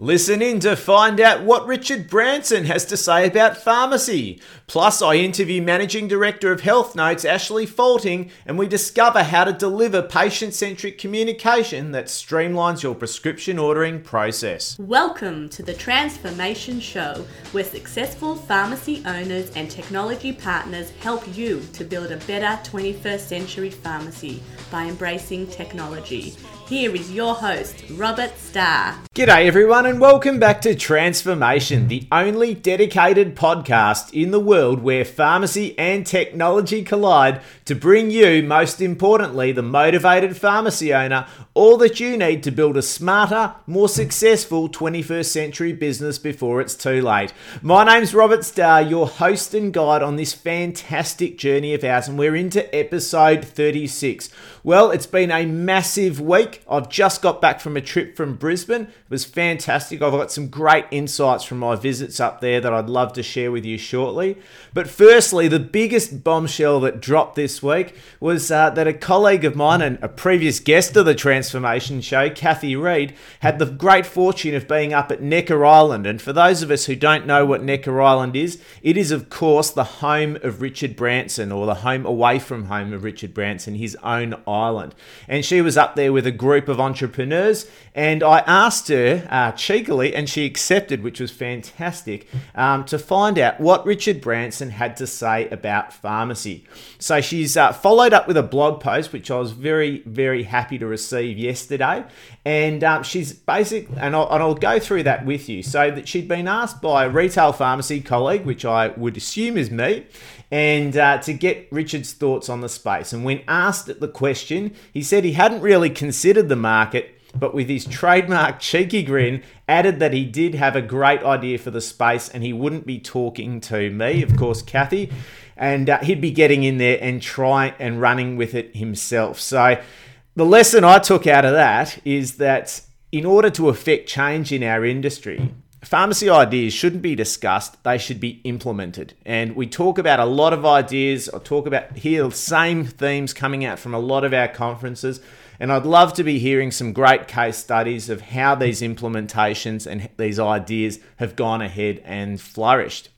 Listen in to find out what Richard Branson has to say about pharmacy. Plus, I interview Managing Director of Health Notes, Ashley Faulting, and we discover how to deliver patient centric communication that streamlines your prescription ordering process. Welcome to the Transformation Show, where successful pharmacy owners and technology partners help you to build a better 21st century pharmacy by embracing technology. Here is your host, Robert Starr. G'day, everyone, and welcome back to Transformation, the only dedicated podcast in the world where pharmacy and technology collide to bring you, most importantly, the motivated pharmacy owner, all that you need to build a smarter, more successful 21st century business before it's too late. My name's Robert Starr, your host and guide on this fantastic journey of ours, and we're into episode 36. Well, it's been a massive week. I've just got back from a trip from Brisbane. It was fantastic. I've got some great insights from my visits up there that I'd love to share with you shortly. But firstly, the biggest bombshell that dropped this week was uh, that a colleague of mine and a previous guest of the Transformation Show, Kathy Reid, had the great fortune of being up at Necker Island. And for those of us who don't know what Necker Island is, it is, of course, the home of Richard Branson, or the home away from home of Richard Branson, his own. Island and she was up there with a group of entrepreneurs. And I asked her uh, cheekily, and she accepted, which was fantastic, um, to find out what Richard Branson had to say about pharmacy. So she's uh, followed up with a blog post, which I was very, very happy to receive yesterday. And um, she's basic, and I'll, and I'll go through that with you. So that she'd been asked by a retail pharmacy colleague, which I would assume is me, and uh, to get Richard's thoughts on the space. And when asked the question, he said he hadn't really considered the market but with his trademark cheeky grin, added that he did have a great idea for the space and he wouldn't be talking to me, of course, Kathy, and uh, he'd be getting in there and trying and running with it himself. So, the lesson I took out of that is that in order to affect change in our industry, pharmacy ideas shouldn't be discussed, they should be implemented. And we talk about a lot of ideas, I talk about here the same themes coming out from a lot of our conferences. And I'd love to be hearing some great case studies of how these implementations and these ideas have gone ahead and flourished.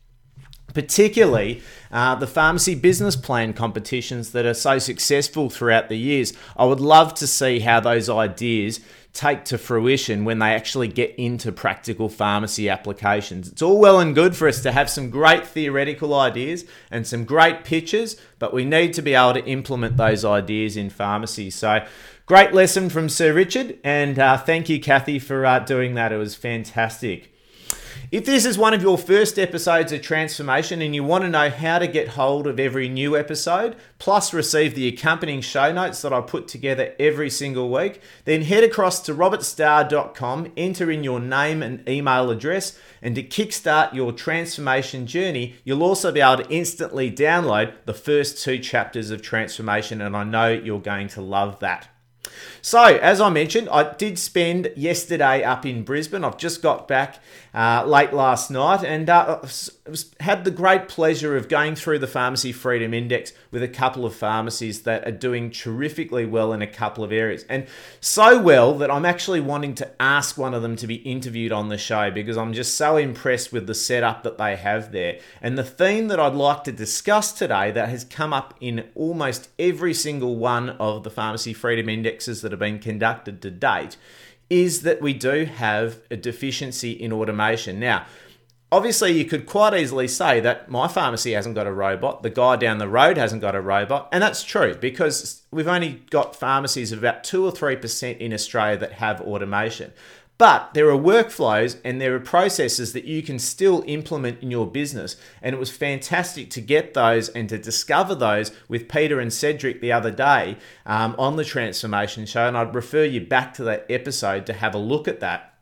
Particularly uh, the pharmacy business plan competitions that are so successful throughout the years. I would love to see how those ideas take to fruition when they actually get into practical pharmacy applications. It's all well and good for us to have some great theoretical ideas and some great pitches, but we need to be able to implement those ideas in pharmacy. So, Great lesson from Sir Richard, and uh, thank you, Kathy, for uh, doing that. It was fantastic. If this is one of your first episodes of Transformation and you want to know how to get hold of every new episode, plus receive the accompanying show notes that I put together every single week, then head across to robertstar.com, enter in your name and email address, and to kickstart your transformation journey, you'll also be able to instantly download the first two chapters of Transformation, and I know you're going to love that. So, as I mentioned, I did spend yesterday up in Brisbane. I've just got back uh, late last night and uh, had the great pleasure of going through the Pharmacy Freedom Index with a couple of pharmacies that are doing terrifically well in a couple of areas. And so well that I'm actually wanting to ask one of them to be interviewed on the show because I'm just so impressed with the setup that they have there. And the theme that I'd like to discuss today that has come up in almost every single one of the Pharmacy Freedom Indexes that have been conducted to date is that we do have a deficiency in automation. Now, obviously, you could quite easily say that my pharmacy hasn't got a robot, the guy down the road hasn't got a robot, and that's true because we've only got pharmacies of about 2 or 3% in Australia that have automation. But there are workflows and there are processes that you can still implement in your business. And it was fantastic to get those and to discover those with Peter and Cedric the other day um, on the Transformation Show. And I'd refer you back to that episode to have a look at that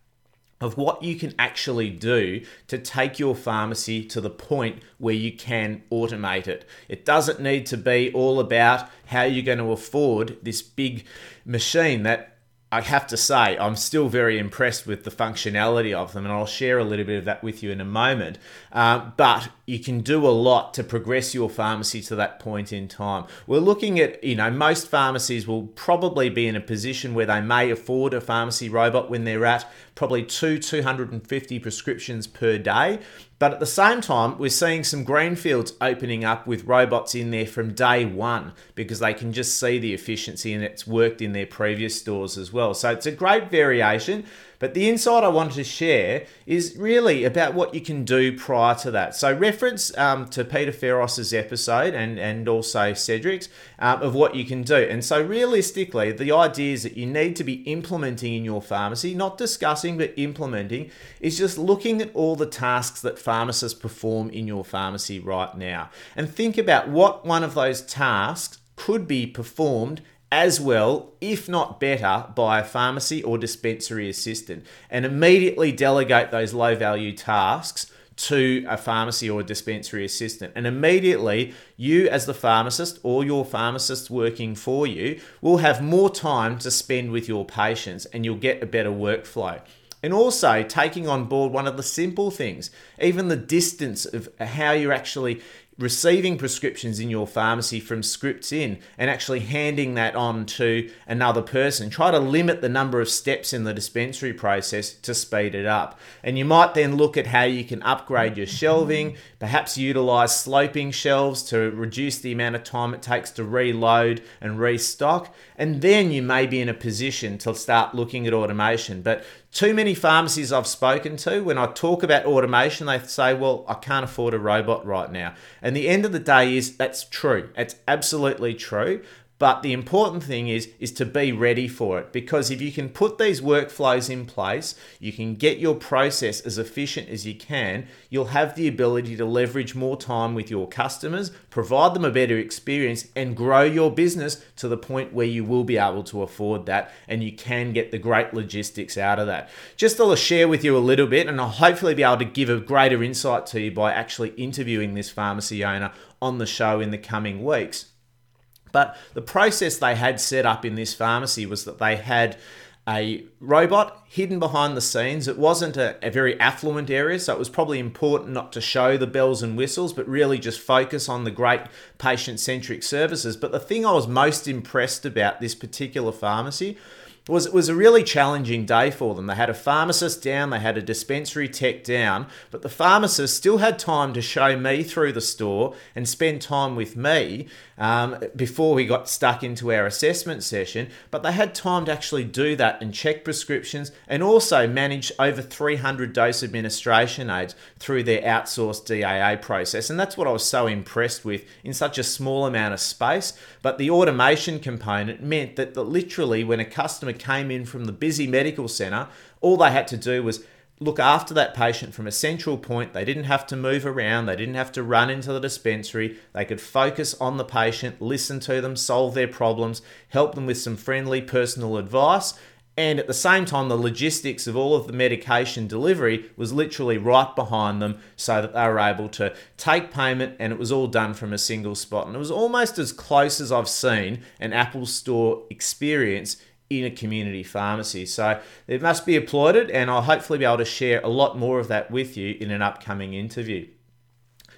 of what you can actually do to take your pharmacy to the point where you can automate it. It doesn't need to be all about how you're going to afford this big machine that I have to say, I'm still very impressed with the functionality of them, and I'll share a little bit of that with you in a moment. Um, but you can do a lot to progress your pharmacy to that point in time. We're looking at, you know, most pharmacies will probably be in a position where they may afford a pharmacy robot when they're at probably two 250 prescriptions per day. But at the same time, we're seeing some greenfields opening up with robots in there from day one because they can just see the efficiency and it's worked in their previous stores as well. So it's a great variation. But the insight I wanted to share is really about what you can do prior to that. So reference um, to Peter Ferros's episode and, and also Cedric's um, of what you can do. And so realistically, the idea is that you need to be implementing in your pharmacy, not discussing, but implementing, is just looking at all the tasks that pharmacists perform in your pharmacy right now. And think about what one of those tasks could be performed as well, if not better, by a pharmacy or dispensary assistant, and immediately delegate those low value tasks to a pharmacy or a dispensary assistant. And immediately, you, as the pharmacist or your pharmacist working for you, will have more time to spend with your patients and you'll get a better workflow. And also taking on board one of the simple things, even the distance of how you're actually receiving prescriptions in your pharmacy from scripts in and actually handing that on to another person. Try to limit the number of steps in the dispensary process to speed it up. And you might then look at how you can upgrade your shelving, perhaps utilize sloping shelves to reduce the amount of time it takes to reload and restock. And then you may be in a position to start looking at automation. But too many pharmacies I've spoken to, when I talk about automation, they say, well, I can't afford a robot right now. And the end of the day is that's true. It's absolutely true. But the important thing is is to be ready for it because if you can put these workflows in place, you can get your process as efficient as you can, you'll have the ability to leverage more time with your customers, provide them a better experience and grow your business to the point where you will be able to afford that and you can get the great logistics out of that. Just to share with you a little bit and I'll hopefully be able to give a greater insight to you by actually interviewing this pharmacy owner on the show in the coming weeks. But the process they had set up in this pharmacy was that they had a robot hidden behind the scenes. It wasn't a, a, very affluent area, so it was probably important not to show the bells and whistles, but really just focus on the great patient centric services. But the thing I was most impressed about this particular pharmacy was it was a really challenging day for them. They had a pharmacist down, they had a dispensary tech down, but the pharmacist still had time to show me through the store and spend time with me um, before we got stuck into our assessment session. But they had time to actually do that and check prescriptions and also manage over 300 dose administration aids through their outsourced DAA process. And that's what I was so impressed with in such a small amount of space. But the automation component meant that literally when a customer came in from the busy medical centre, all they had to do was look after that patient from a central point. They didn't have to move around, they didn't have to run into the dispensary. They could focus on the patient, listen to them, solve their problems, help them with some friendly personal advice. And at the same time, the logistics of all of the medication delivery was literally right behind them so that they were able to take payment and it was all done from a single spot. And it was almost as close as I've seen an Apple Store experience in a community pharmacy. So it must be applauded, and I'll hopefully be able to share a lot more of that with you in an upcoming interview.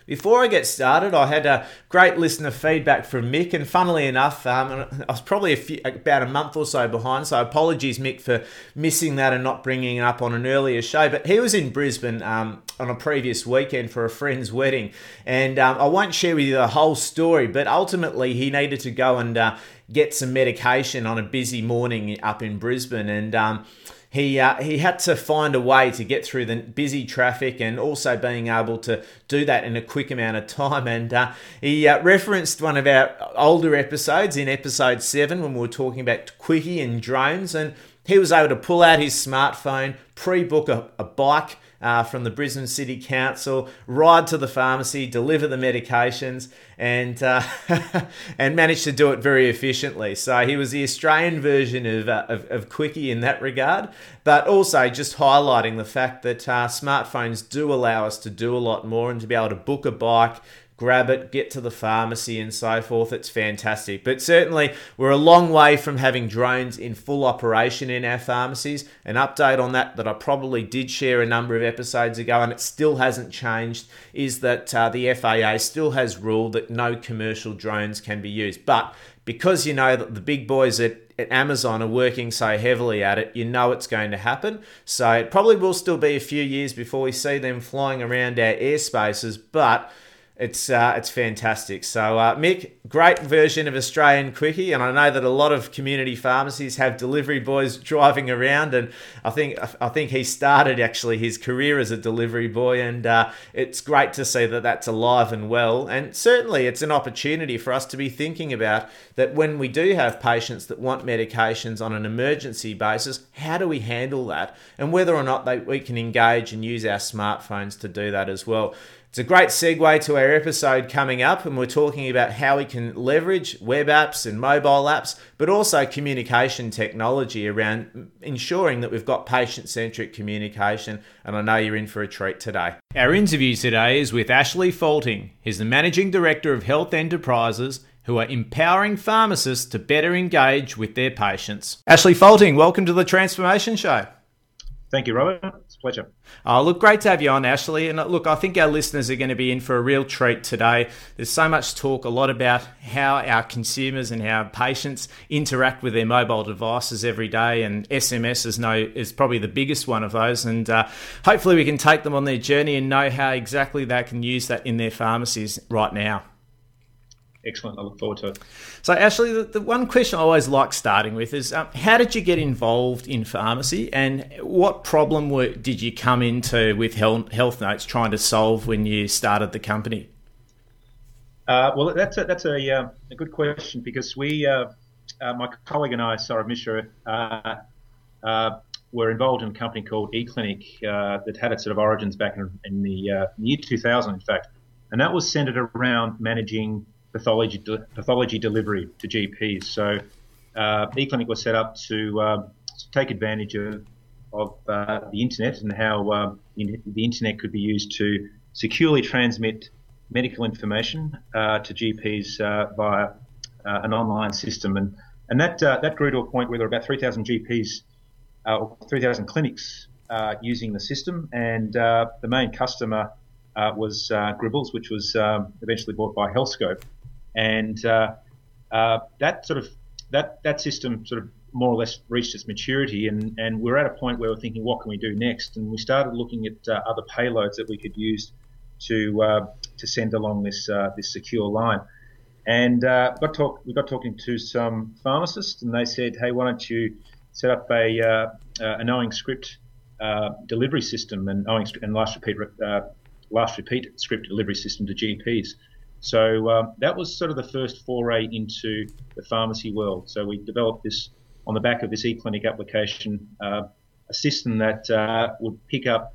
Before I get started, I had a great listener feedback from Mick, and funnily enough, um, I was probably a few, about a month or so behind. So apologies, Mick, for missing that and not bringing it up on an earlier show. But he was in Brisbane um, on a previous weekend for a friend's wedding, and um, I won't share with you the whole story. But ultimately, he needed to go and uh, get some medication on a busy morning up in Brisbane, and um, he uh, he had to find a way to get through the busy traffic and also being able to do that in a quick amount of time. And uh, he uh, referenced one of our older episodes in episode seven when we were talking about Quickie and drones, and he was able to pull out his smartphone, pre-book a, a bike uh, from the Brisbane City Council, ride to the pharmacy, deliver the medications, and uh, and managed to do it very efficiently. So he was the Australian version of, uh, of, of, Quickie in that regard, but also just highlighting the fact that uh, smartphones do allow us to do a lot more and to be able to book a bike, grab it, get to the pharmacy, and so forth. It's fantastic. But certainly, we're a long way from having drones in full operation in our pharmacies. An update on that that I probably did share a number of episodes ago, and it still hasn't changed, is that uh, the FAA still has ruled that no commercial drones can be used. But because you know that the big boys at, at Amazon are working so heavily at it, you know it's going to happen. So it probably will still be a few years before we see them flying around our airspaces, but it's uh, it's fantastic. So uh, Mick, great version of Australian Quickie, and I know that a lot of community pharmacies have delivery boys driving around, and I think I think he started actually his career as a delivery boy, and uh, it's great to see that that's alive and well. And certainly, it's an opportunity for us to be thinking about that when we do have patients that want medications on an emergency basis, how do we handle that, and whether or not they, we can engage and use our smartphones to do that as well. It's a great segue to our episode coming up, and we're talking about how we can leverage web apps and mobile apps, but also communication technology around ensuring that we've got patient centric communication. And I know you're in for a treat today. Our interview today is with Ashley Faulting. He's the Managing Director of Health Enterprises who are empowering pharmacists to better engage with their patients. Ashley Faulting, welcome to the Transformation Show. Thank you, Robert. It's a pleasure. Oh, look, great to have you on, Ashley. And uh, look, I think our listeners are going to be in for a real treat today. There's so much talk, a lot about how our consumers and our patients interact with their mobile devices every day, and SMS is no is probably the biggest one of those. And uh, hopefully, we can take them on their journey and know how exactly they can use that in their pharmacies right now excellent. I look forward to it. So, Ashley, the, the one question I always like starting with is um, how did you get involved in pharmacy and what problem were, did you come into with Health, health Notes trying to solve when you started the company? Uh, well, that's a, that's a, uh, a good question because we, uh, uh my colleague and I, Sarah Mishra, uh, uh, were involved in a company called eClinic that had its sort of origins back in, in the year 2000, in fact. And that was centered around managing pathology de- pathology delivery to GPs. So uh, eClinic was set up to, uh, to take advantage of, of uh, the internet and how uh, in, the internet could be used to securely transmit medical information uh, to GPs uh, via an online system. And and that that grew to a point where there were about 3,000 GPs or 3,000 clinics using the system, and the main customer was Gribbles, which was um, eventually bought by Healthscope and uh, uh, that sort of that that system sort of more or less reached its maturity, and, and we're at a point where we're thinking, what can we do next? And we started looking at uh, other payloads that we could use to uh, to send along this uh, this secure line. And uh, got talk, we got talking to some pharmacists, and they said, hey, why don't you set up a a knowing script delivery system and knowing and last repeat last repeat script delivery system to GPs. So um, that was sort of the first foray into the pharmacy world. So we developed this on the back of this eClinic application, uh, a system that uh, would pick up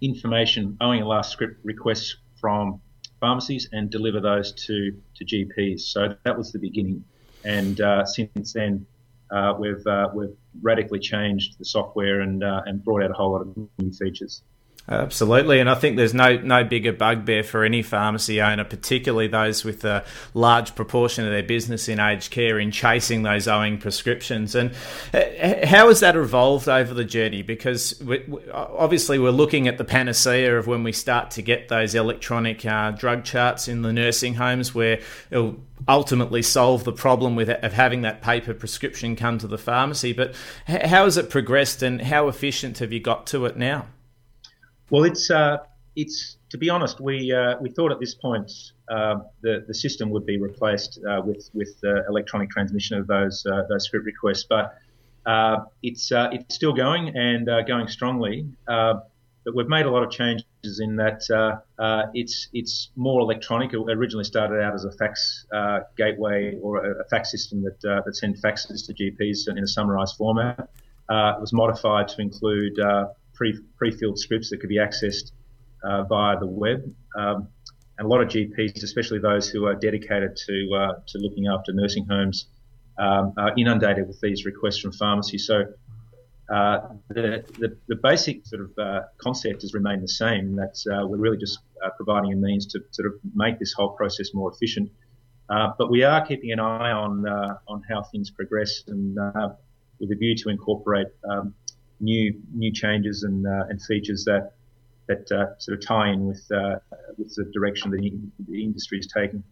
information owing a last script requests from pharmacies and deliver those to, to GPs. So that was the beginning. And uh, since then, uh, we've, uh, we've radically changed the software and, uh, and brought out a whole lot of new features. Absolutely, and I think there's no no bigger bugbear for any pharmacy owner, particularly those with a large proportion of their business in aged care, in chasing those owing prescriptions. And how has that evolved over the journey? Because we, obviously we're looking at the panacea of when we start to get those electronic uh, drug charts in the nursing homes, where it'll ultimately solve the problem with of having that paper prescription come to the pharmacy. But how has it progressed, and how efficient have you got to it now? Well, it's uh, it's to be honest, we uh, we thought at this point uh, the the system would be replaced uh, with with electronic transmission of those uh, those script requests, but uh, it's it's still going and going strongly. but we've made a lot of changes in that it's it's more electronic. It originally started out as a fax gateway or a, a, fax system that that sent faxes to GPs in a summarised format. it was modified to include pre pre-filled scripts that could be accessed uh, via the web. Um, and a lot of GPs, especially those who are dedicated to uh, to looking after nursing homes, um, are inundated with these requests from pharmacies. So uh, the, the, the, basic sort of uh, concept has remained the same. That uh, we're really just uh, providing a means to sort of make this whole process more efficient. But we are keeping an eye on on how things progress, and with a view to incorporate um, new new changes and and features that that sort of tie in with with the direction that the industry is taking.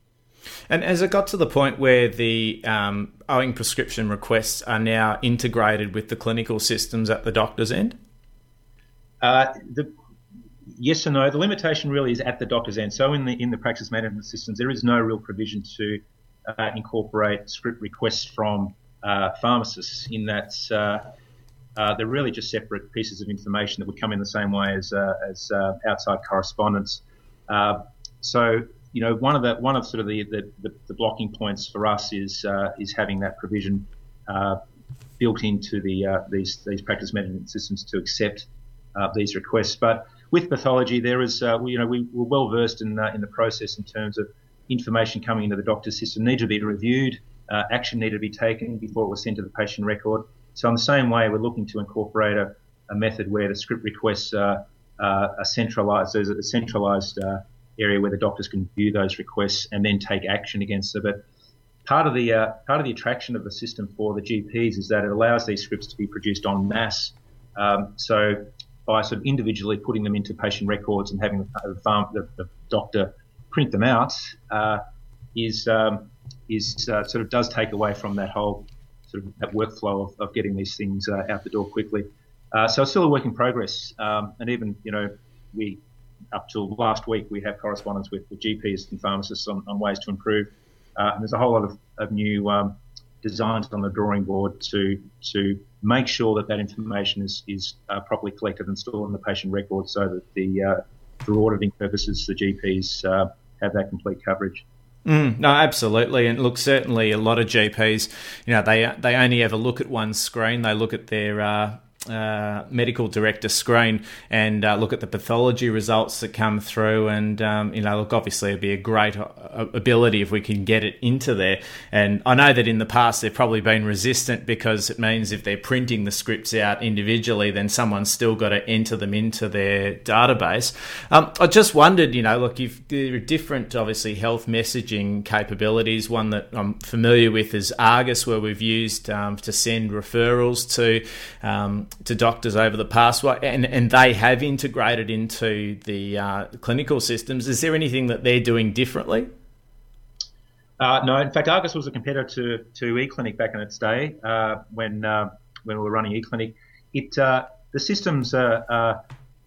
And has it got to the point where the um, owing prescription requests are now integrated with the clinical systems at the doctor's end? Uh, the, yes and no. The limitation really is at the doctor's end. So in the in the practice management systems, there is no real provision to uh, incorporate script requests from uh, pharmacists. In that uh, uh, they're really just separate pieces of information that would come in the same way as uh, as outside correspondence. so you know, one of the one of sort of the, the, the, blocking points for us is uh, is having that provision uh, built into the uh, these these practice management systems to accept uh, these requests. But with pathology, there is uh, you know we, we're well versed in in the process in terms of information coming into the doctor's system need to be reviewed, action need to be taken before it was sent to the patient record. So in the same way, we're looking to incorporate a, a method where the script requests are, are centralized. There's a centralized area where the doctors can view those requests and then take action against them. But part of the uh, part of the attraction of the system for the GPs is that it allows these scripts to be produced en masse. Um, so by sort of individually putting them into patient records and having the, the, the doctor print them out uh, is um, is uh, sort of does take away from that whole sort of that workflow of, of getting these things uh, out the door quickly. Uh, so it's still a work in progress, um, and even you know we up till last week, we have correspondence with, with GPs and pharmacists on, on ways to improve. Uh, and there's a whole lot of, of new um, designs on the drawing board to to make sure that that information is is uh, properly collected and stored in the patient record, so that the uh, for auditing purposes, the GPs uh, have that complete coverage. Mm, no, absolutely, and look, certainly a lot of GPs, you know, they they only ever look at one screen. They look at their uh, uh, medical director screen and uh, look at the pathology results that come through. And, um, you know, look, obviously it'd be a great uh, ability if we can get it into there. And I know that in the past they've probably been resistant because it means if they're printing the scripts out individually, then someone's still got to enter them into their database. Um, I just wondered, you know, look, if there are different, obviously, health messaging capabilities. One that I'm familiar with is Argus, where we've used um, to send referrals to um, to doctors over the past, and and they have integrated into the uh, clinical systems. Is there anything that they're doing differently? Uh, no, in fact, Argus was a competitor to, to eClinic back in its day uh, when uh, when we were running eClinic. It uh, the systems are,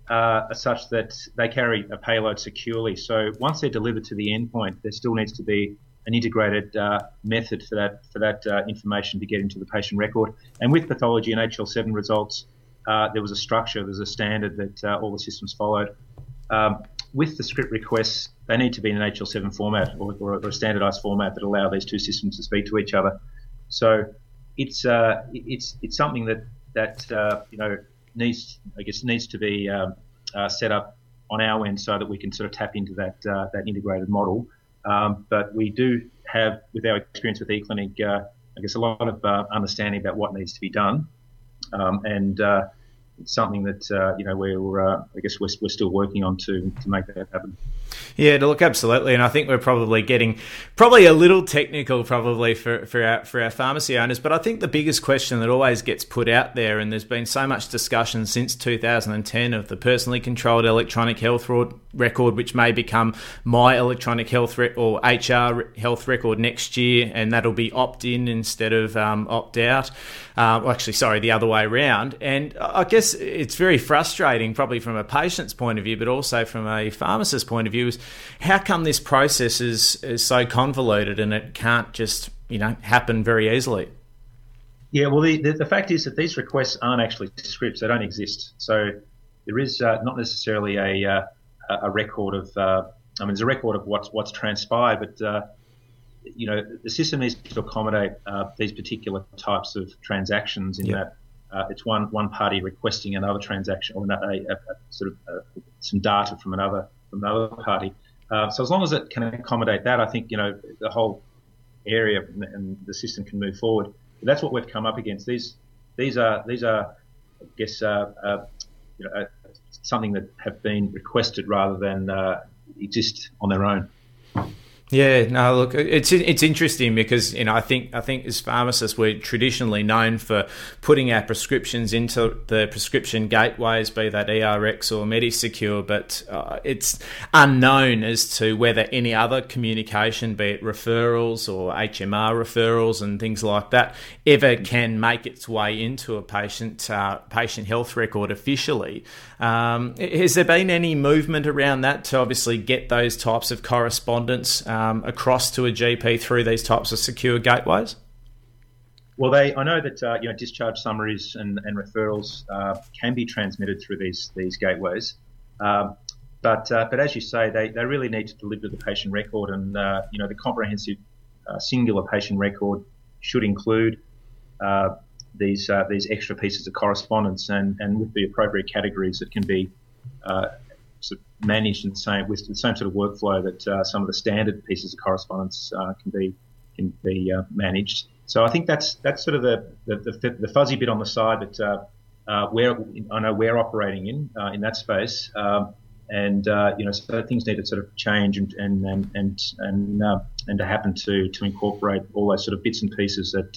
are, such that they carry a payload securely. So once they're delivered to the endpoint, there still needs to be an integrated uh, method for that for that uh, information to get into the patient record. And with pathology and HL7 results, uh, there was a structure, there's a standard that uh, all the systems followed. Um, with the script requests, they need to be in an HL7 format or, or, a standardized format that allow these two systems to speak to each other. So it's uh, it's it's something that that uh, you know needs I guess needs to be um, set up on our end so that we can sort of tap into that that integrated model. Um, but we do have, with our experience with eClinic, uh, I guess a lot of uh, understanding about what needs to be done. Um, and uh, it's something that uh, you know we're uh, I guess we're, we're still working on to to make that happen. Yeah, look absolutely, and I think we're probably getting probably a little technical, probably for for our for our pharmacy owners. But I think the biggest question that always gets put out there, and there's been so much discussion since 2010 of the personally controlled electronic health record, which may become my electronic health re- or HR health record next year, and that'll be opt in instead of um, opt out. Uh, well, actually, sorry, the other way around. And I guess it's very frustrating, probably from a patient's point of view, but also from a pharmacist's point of view, is how come this process is, is so convoluted and it can't just you know happen very easily? Yeah, well, the, the, the fact is that these requests aren't actually scripts; they don't exist. So there is uh, not necessarily a uh, a record of. Uh, I mean, there's a record of what's what's transpired, but uh, you know, the system needs to accommodate uh, these particular types of transactions in that uh, it's one one party requesting another transaction or a, a, a sort of uh, some data from another from another party. Uh, so as long as it can accommodate that, I think you know the whole area and the system can move forward. But that's what we've come up against. These these are these are I guess, uh, uh, you know, something that have been requested rather than exist on their own. Yeah, no, look, it's it's interesting because you know I think I think as pharmacists we're traditionally known for putting our prescriptions into the prescription gateways, be that ERX or MediSecure, but uh, it's unknown as to whether any other communication, be it referrals or HMR referrals and things like that, ever can make its way into a patient uh, patient health record officially. Um, has there been any movement around that to obviously get those types of correspondence? um, across to a GP through these types of secure gateways? Well, they I know that uh, you know discharge summaries and, and referrals uh, can be transmitted through these these gateways, um, but uh, but as you say, they, they really need to deliver the patient record, and uh, you know the comprehensive uh, singular patient record should include uh, these these extra pieces of correspondence, and, and with the appropriate categories that can be managed in the same with the same sort of workflow that uh, some of the standard pieces of correspondence uh, can be can be uh, managed. So I think that's that's sort of the the, the, the fuzzy bit on the side that uh, uh, where I know we're operating in uh, in that space. Um, and you know, so things need to sort of change and and and and and, and to happen to to incorporate all those sort of bits and pieces that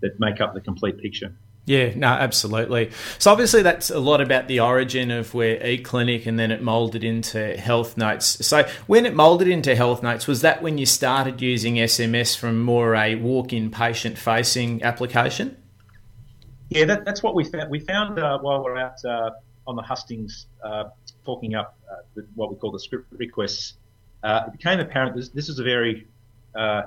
that make up the complete picture. Yeah, no, absolutely. So obviously that's a lot about the origin of where eClinic and then it molded into Health Notes. So when it molded into Health Notes, was that when you started using SMS from more a walk-in patient-facing application? Yeah, that, that's what we found. We found uh, while we're out uh, on the hustings uh, talking up uh, the, what we call the script requests, uh, it became apparent this, this is a very uh,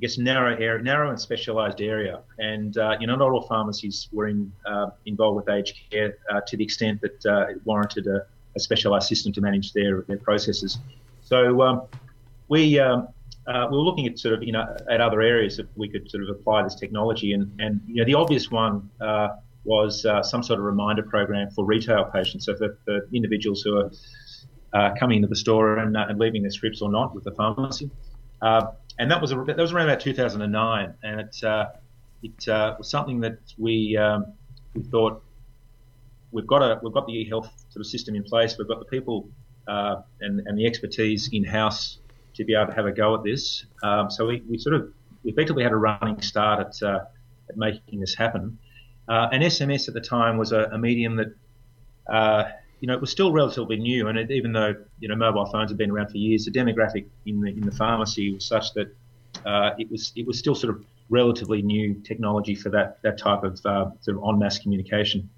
I guess narrow area, narrow and specialised area, and uh, you know not all pharmacies were in, uh, involved with aged care uh, to the extent that uh, it warranted a, a, specialised system to manage their their processes. So um, we um, uh, we were looking at sort of you know at other areas that we could sort of apply this technology, and and you know the obvious one uh, was some sort of reminder program for retail patients, so for, for individuals who are coming into the store and, and leaving their scripts or not with the pharmacy. Uh, and that was a, that was around about 2009, and it uh, it uh, was something that we um, we thought we've got a we've got the e-health sort of system in place, we've got the people uh, and and the expertise in house to be able to have a go at this. Um, so we, we sort of we effectively had a running start at uh, at making this happen. Uh, and SMS at the time was a, a medium that uh, you know, it was still relatively new, and it, even though you know mobile phones have been around for years, the demographic in the in the pharmacy was such that uh, it was it was still sort of relatively new technology for that that type of uh, sort of en masse communication.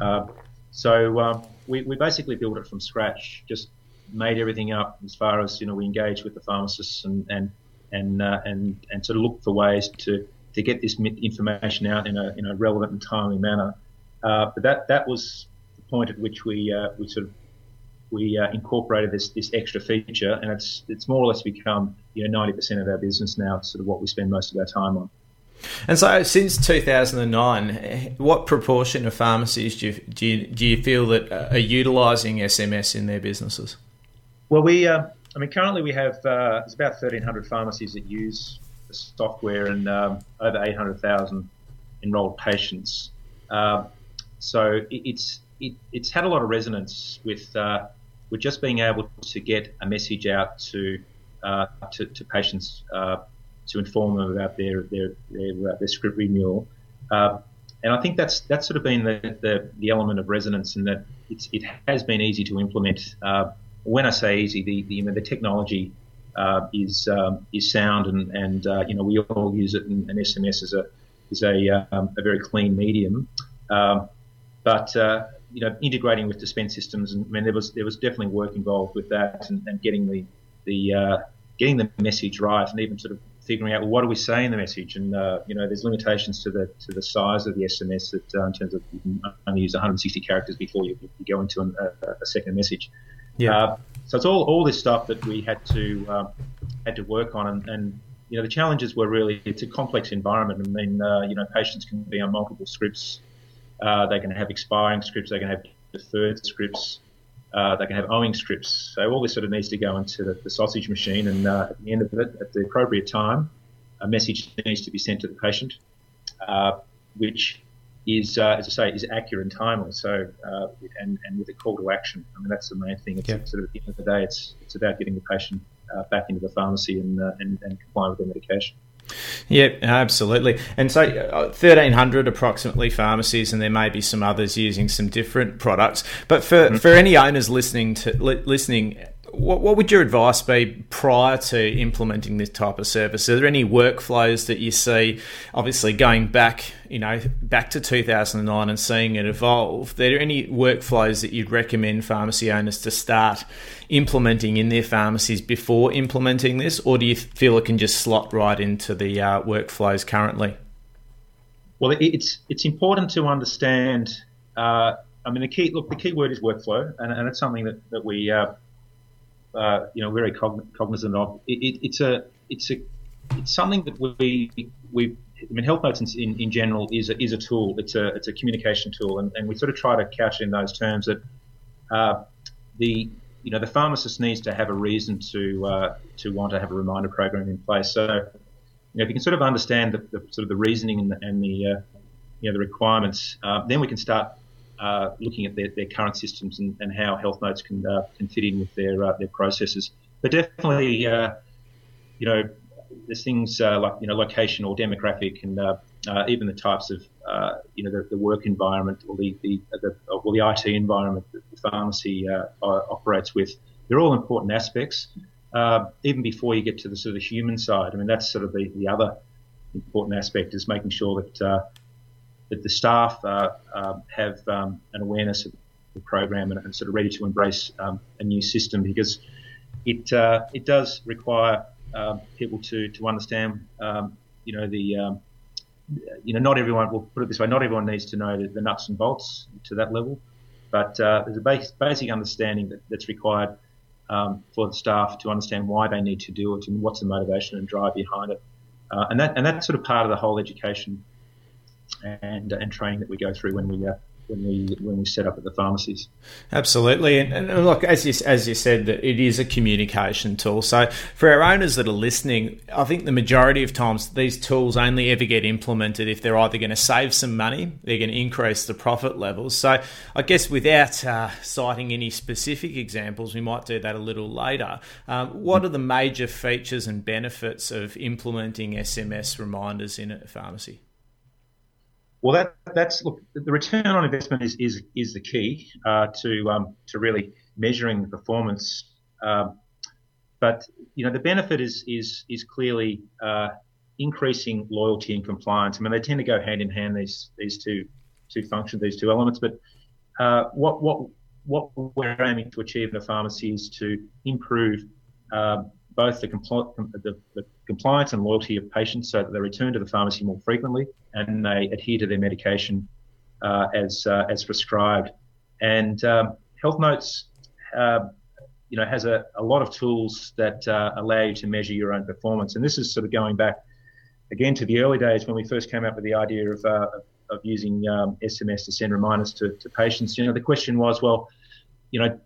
Uh, so um, we, we basically built it from scratch, just made everything up as far as you know we engaged with the pharmacists and and and uh, and and sort of looked for ways to to get this information out in a in a relevant and timely manner. Uh, but that that was point at which we uh, we sort of we uh, incorporated this this extra feature, and it's it's more or less become you know 90% of our business now. It's sort of what we spend most of our time on. And so, since 2009, what proportion of pharmacies do you, do you, do you feel that are utilising SMS in their businesses? Well, we, uh, I mean, currently we have uh, there's about 1,300 pharmacies that use the software and um, over 800,000 enrolled patients. Uh, so it's it, it's had a lot of resonance with uh, with just being able to get a message out to uh, to, to, patients uh, to inform them about their their their, uh, their script renewal. Uh, and I think that's that's sort of been the, the, the element of resonance, and that it's, it has been easy to implement. Uh, when I say easy, the the, you know, the technology is um, is sound, and and you know we all use it, and, and SMS is a is a um, a very clean medium. Um, but you know, integrating with dispense systems, and I mean, there was there was definitely work involved with that, and, and getting the the uh, getting the message right, and even sort of figuring out well, what do we say in the message, and uh, you know, there's limitations to the to the size of the SMS that uh, in terms of you can only use 160 characters before you, you go into an, a, a, second message. Yeah. Uh, so it's all all this stuff that we had to um, had to work on, and, and you know, the challenges were really it's a complex environment. I mean, uh, you know, patients can be on multiple scripts uh, they can have expiring scripts. They can have deferred scripts. Uh, they can have owing scripts. So all this sort of needs to go into the, the sausage machine, and uh, at the end of it, at the appropriate time, a message needs to be sent to the patient, uh, which is, uh, as I say, is accurate and timely. So, uh, and, and with a call to action. I mean, that's the main thing. It's yep. sort of at the end of the day, it's it's about getting the patient uh, back into the pharmacy and, uh, and and complying with their medication. Yeah, absolutely. And so, uh, 1,300 approximately pharmacies, and there may be some others using some different products. But for, mm-hmm. for any owners listening to li- listening what, what would your advice be prior to implementing this type of service? Are there any workflows that you see, obviously going back, you know, back to 2009 and seeing it evolve? Are there any workflows that you'd recommend pharmacy owners to start implementing in their pharmacies before implementing this, or do you feel it can just slot right into the uh, workflows currently? Well, it's it's important to understand. Uh, I mean, the key look. The key word is workflow, and, and it's something that that we uh, uh, you know, very cognizant of. It, it, it's a, it's a, it's something that we, we, I mean, Health Notes in, in general is a, is a tool. It's a, it's a communication tool, and, and we sort of try to couch it in those terms that uh, the, you know, the pharmacist needs to have a reason to, uh, to want to have a reminder program in place. So, you know, if you can sort of understand the, the sort of the reasoning and the, and the uh, you know, the requirements, uh, then we can start uh, looking at their, their, current systems and, and, how health notes can uh, can fit in with their uh, their processes. But definitely, uh, you know, there's things uh, like you know location or demographic and even the types of you know the, the, work environment or the, the, the or the IT environment that the pharmacy operates with. They're all important aspects. even before you get to the sort of the human side, I mean that's sort of the, the other important aspect is making sure that that the staff uh, uh, have um, an awareness of the program and, and, sort of ready to embrace um, a new system because it uh, it does require um, people to to understand um, you know the um, you know not everyone will put it this way not everyone needs to know the, the nuts and bolts to that level but uh, there's a base, basic understanding that, that's required um, for the staff to understand why they need to do it and what's the motivation and drive behind it. Uh, and that and that's sort of part of the whole education and and training that we go through when we uh, when we when we set up at the pharmacies. Absolutely, and, and, look, as you as you said, it is a communication tool. So for our owners that are listening, I think the majority of times these tools only ever get implemented if they're either going to save some money, they're going to increase the profit levels. So I guess without uh, citing any specific examples, we might do that a little later. Um, what are the major features and benefits of implementing SMS reminders in a pharmacy? Well, that, that's look. The return on investment is is, is the key uh, to um, to really measuring the performance. Um, but you know, the benefit is is is clearly uh, increasing loyalty and compliance. I mean, they tend to go hand in hand these these two two functions, these two elements. But uh, what what what we're aiming to achieve in a pharmacy is to improve uh, both the, compl- the, the, compliance and loyalty of patients so that they return to the pharmacy more frequently and they adhere to their medication uh, as, uh, as prescribed. And um, Health Notes, uh, you know, has a, a, lot of tools that uh, allow you to measure your own performance. And this is sort of going back again to the early days when we first came up with the idea of, uh, of using um, SMS to send reminders to, to patients. You know, the question was, well, you know,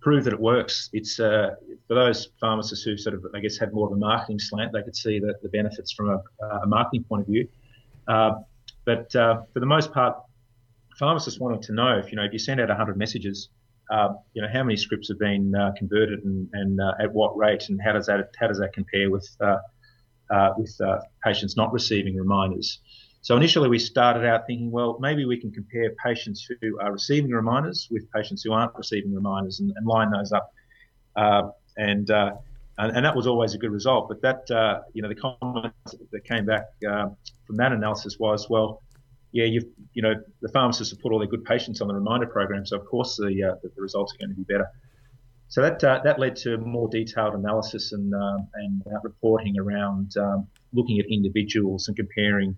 prove that it works. It's uh, for those pharmacists who sort of, I guess, had more of a marketing slant. They could see the, the benefits from a, a marketing point of view. Uh, but uh, for the most part, pharmacists wanted to know if you know if you send out 100 messages, uh, you know how many scripts have been uh, converted and, and uh, at what rate, and how does that how does that compare with with patients not receiving reminders? So initially we started out thinking, well, maybe we can compare patients who are receiving reminders with patients who aren't receiving reminders and, and line those up. Uh, and, uh, and, and that was always a good result. But that uh, you know the comment that came back uh, from that analysis was, well, yeah, you you know the pharmacists have put all their good patients on the reminder program, so of course the uh, the, the results are going to be better. So that uh, that led to more detailed analysis and and reporting around um, looking at individuals and comparing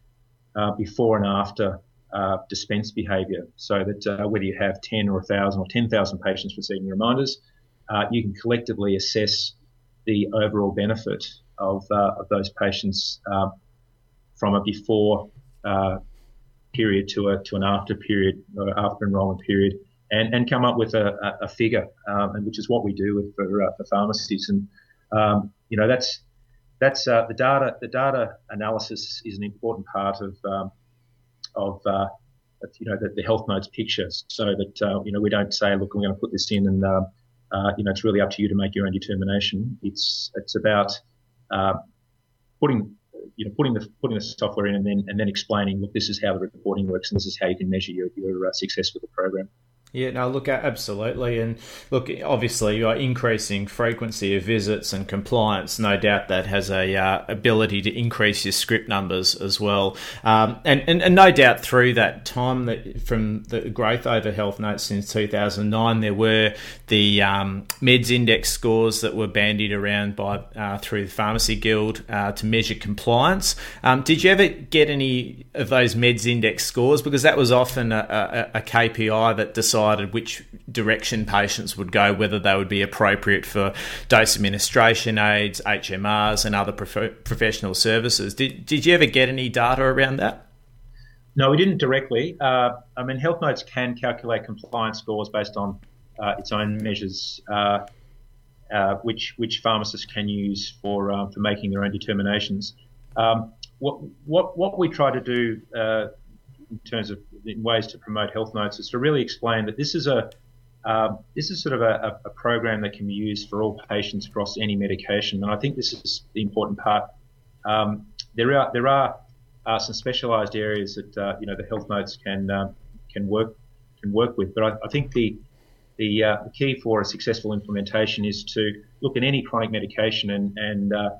before and after uh, dispense behaviour, so that uh, whether you have 10 or 1,000 or 10,000 patients receiving reminders, uh, you can collectively assess the overall benefit of, uh, of those patients uh, from a before period to a to an after period or after enrolment period, and, and come up with a, a figure, um, and which is what we do with for, for pharmacies, and um, you know that's that's uh, the data. The data analysis is an important part of um, of uh, you know the, the, health notes pictures, so that uh, you know we don't say, look, I'm going to put this in, and uh, uh, you know it's really up to you to make your own determination. It's it's about uh, putting you know putting the putting the software in and then and then explaining, look, this is how the reporting works, and this is how you can measure your, your success with the program. Yeah, no, look, absolutely. And look, obviously, you're increasing frequency of visits and compliance. No doubt that has a uh, ability to increase your script numbers as well. Um, and, and, and no doubt through that time that from the growth over health notes since 2009, there were the um, meds index scores that were bandied around by uh, through the Pharmacy Guild uh, to measure compliance. Um, did you ever get any of those meds index scores? Because that was often a, a, a KPI that decided decided which direction patients would go, whether they would be appropriate for dose administration aids, HMRs, and other prof- professional services. Did, did you ever get any data around that? No, we didn't directly. Uh, I mean, Health Notes can calculate compliance scores based on uh, its own measures, uh, uh which which pharmacists can use for uh, for making their own determinations. Um, what what what we try to do uh, in terms of ways to promote health notes is to really explain that this is a uh, this is sort of a, a, program that can be used for all patients across any medication, and I think this is the important part. Um, there are there are uh, some specialised areas that uh, you know the health notes can um, can work can work with, but I, I think the the, uh, the, key for a successful implementation is to look at any chronic medication and and, uh,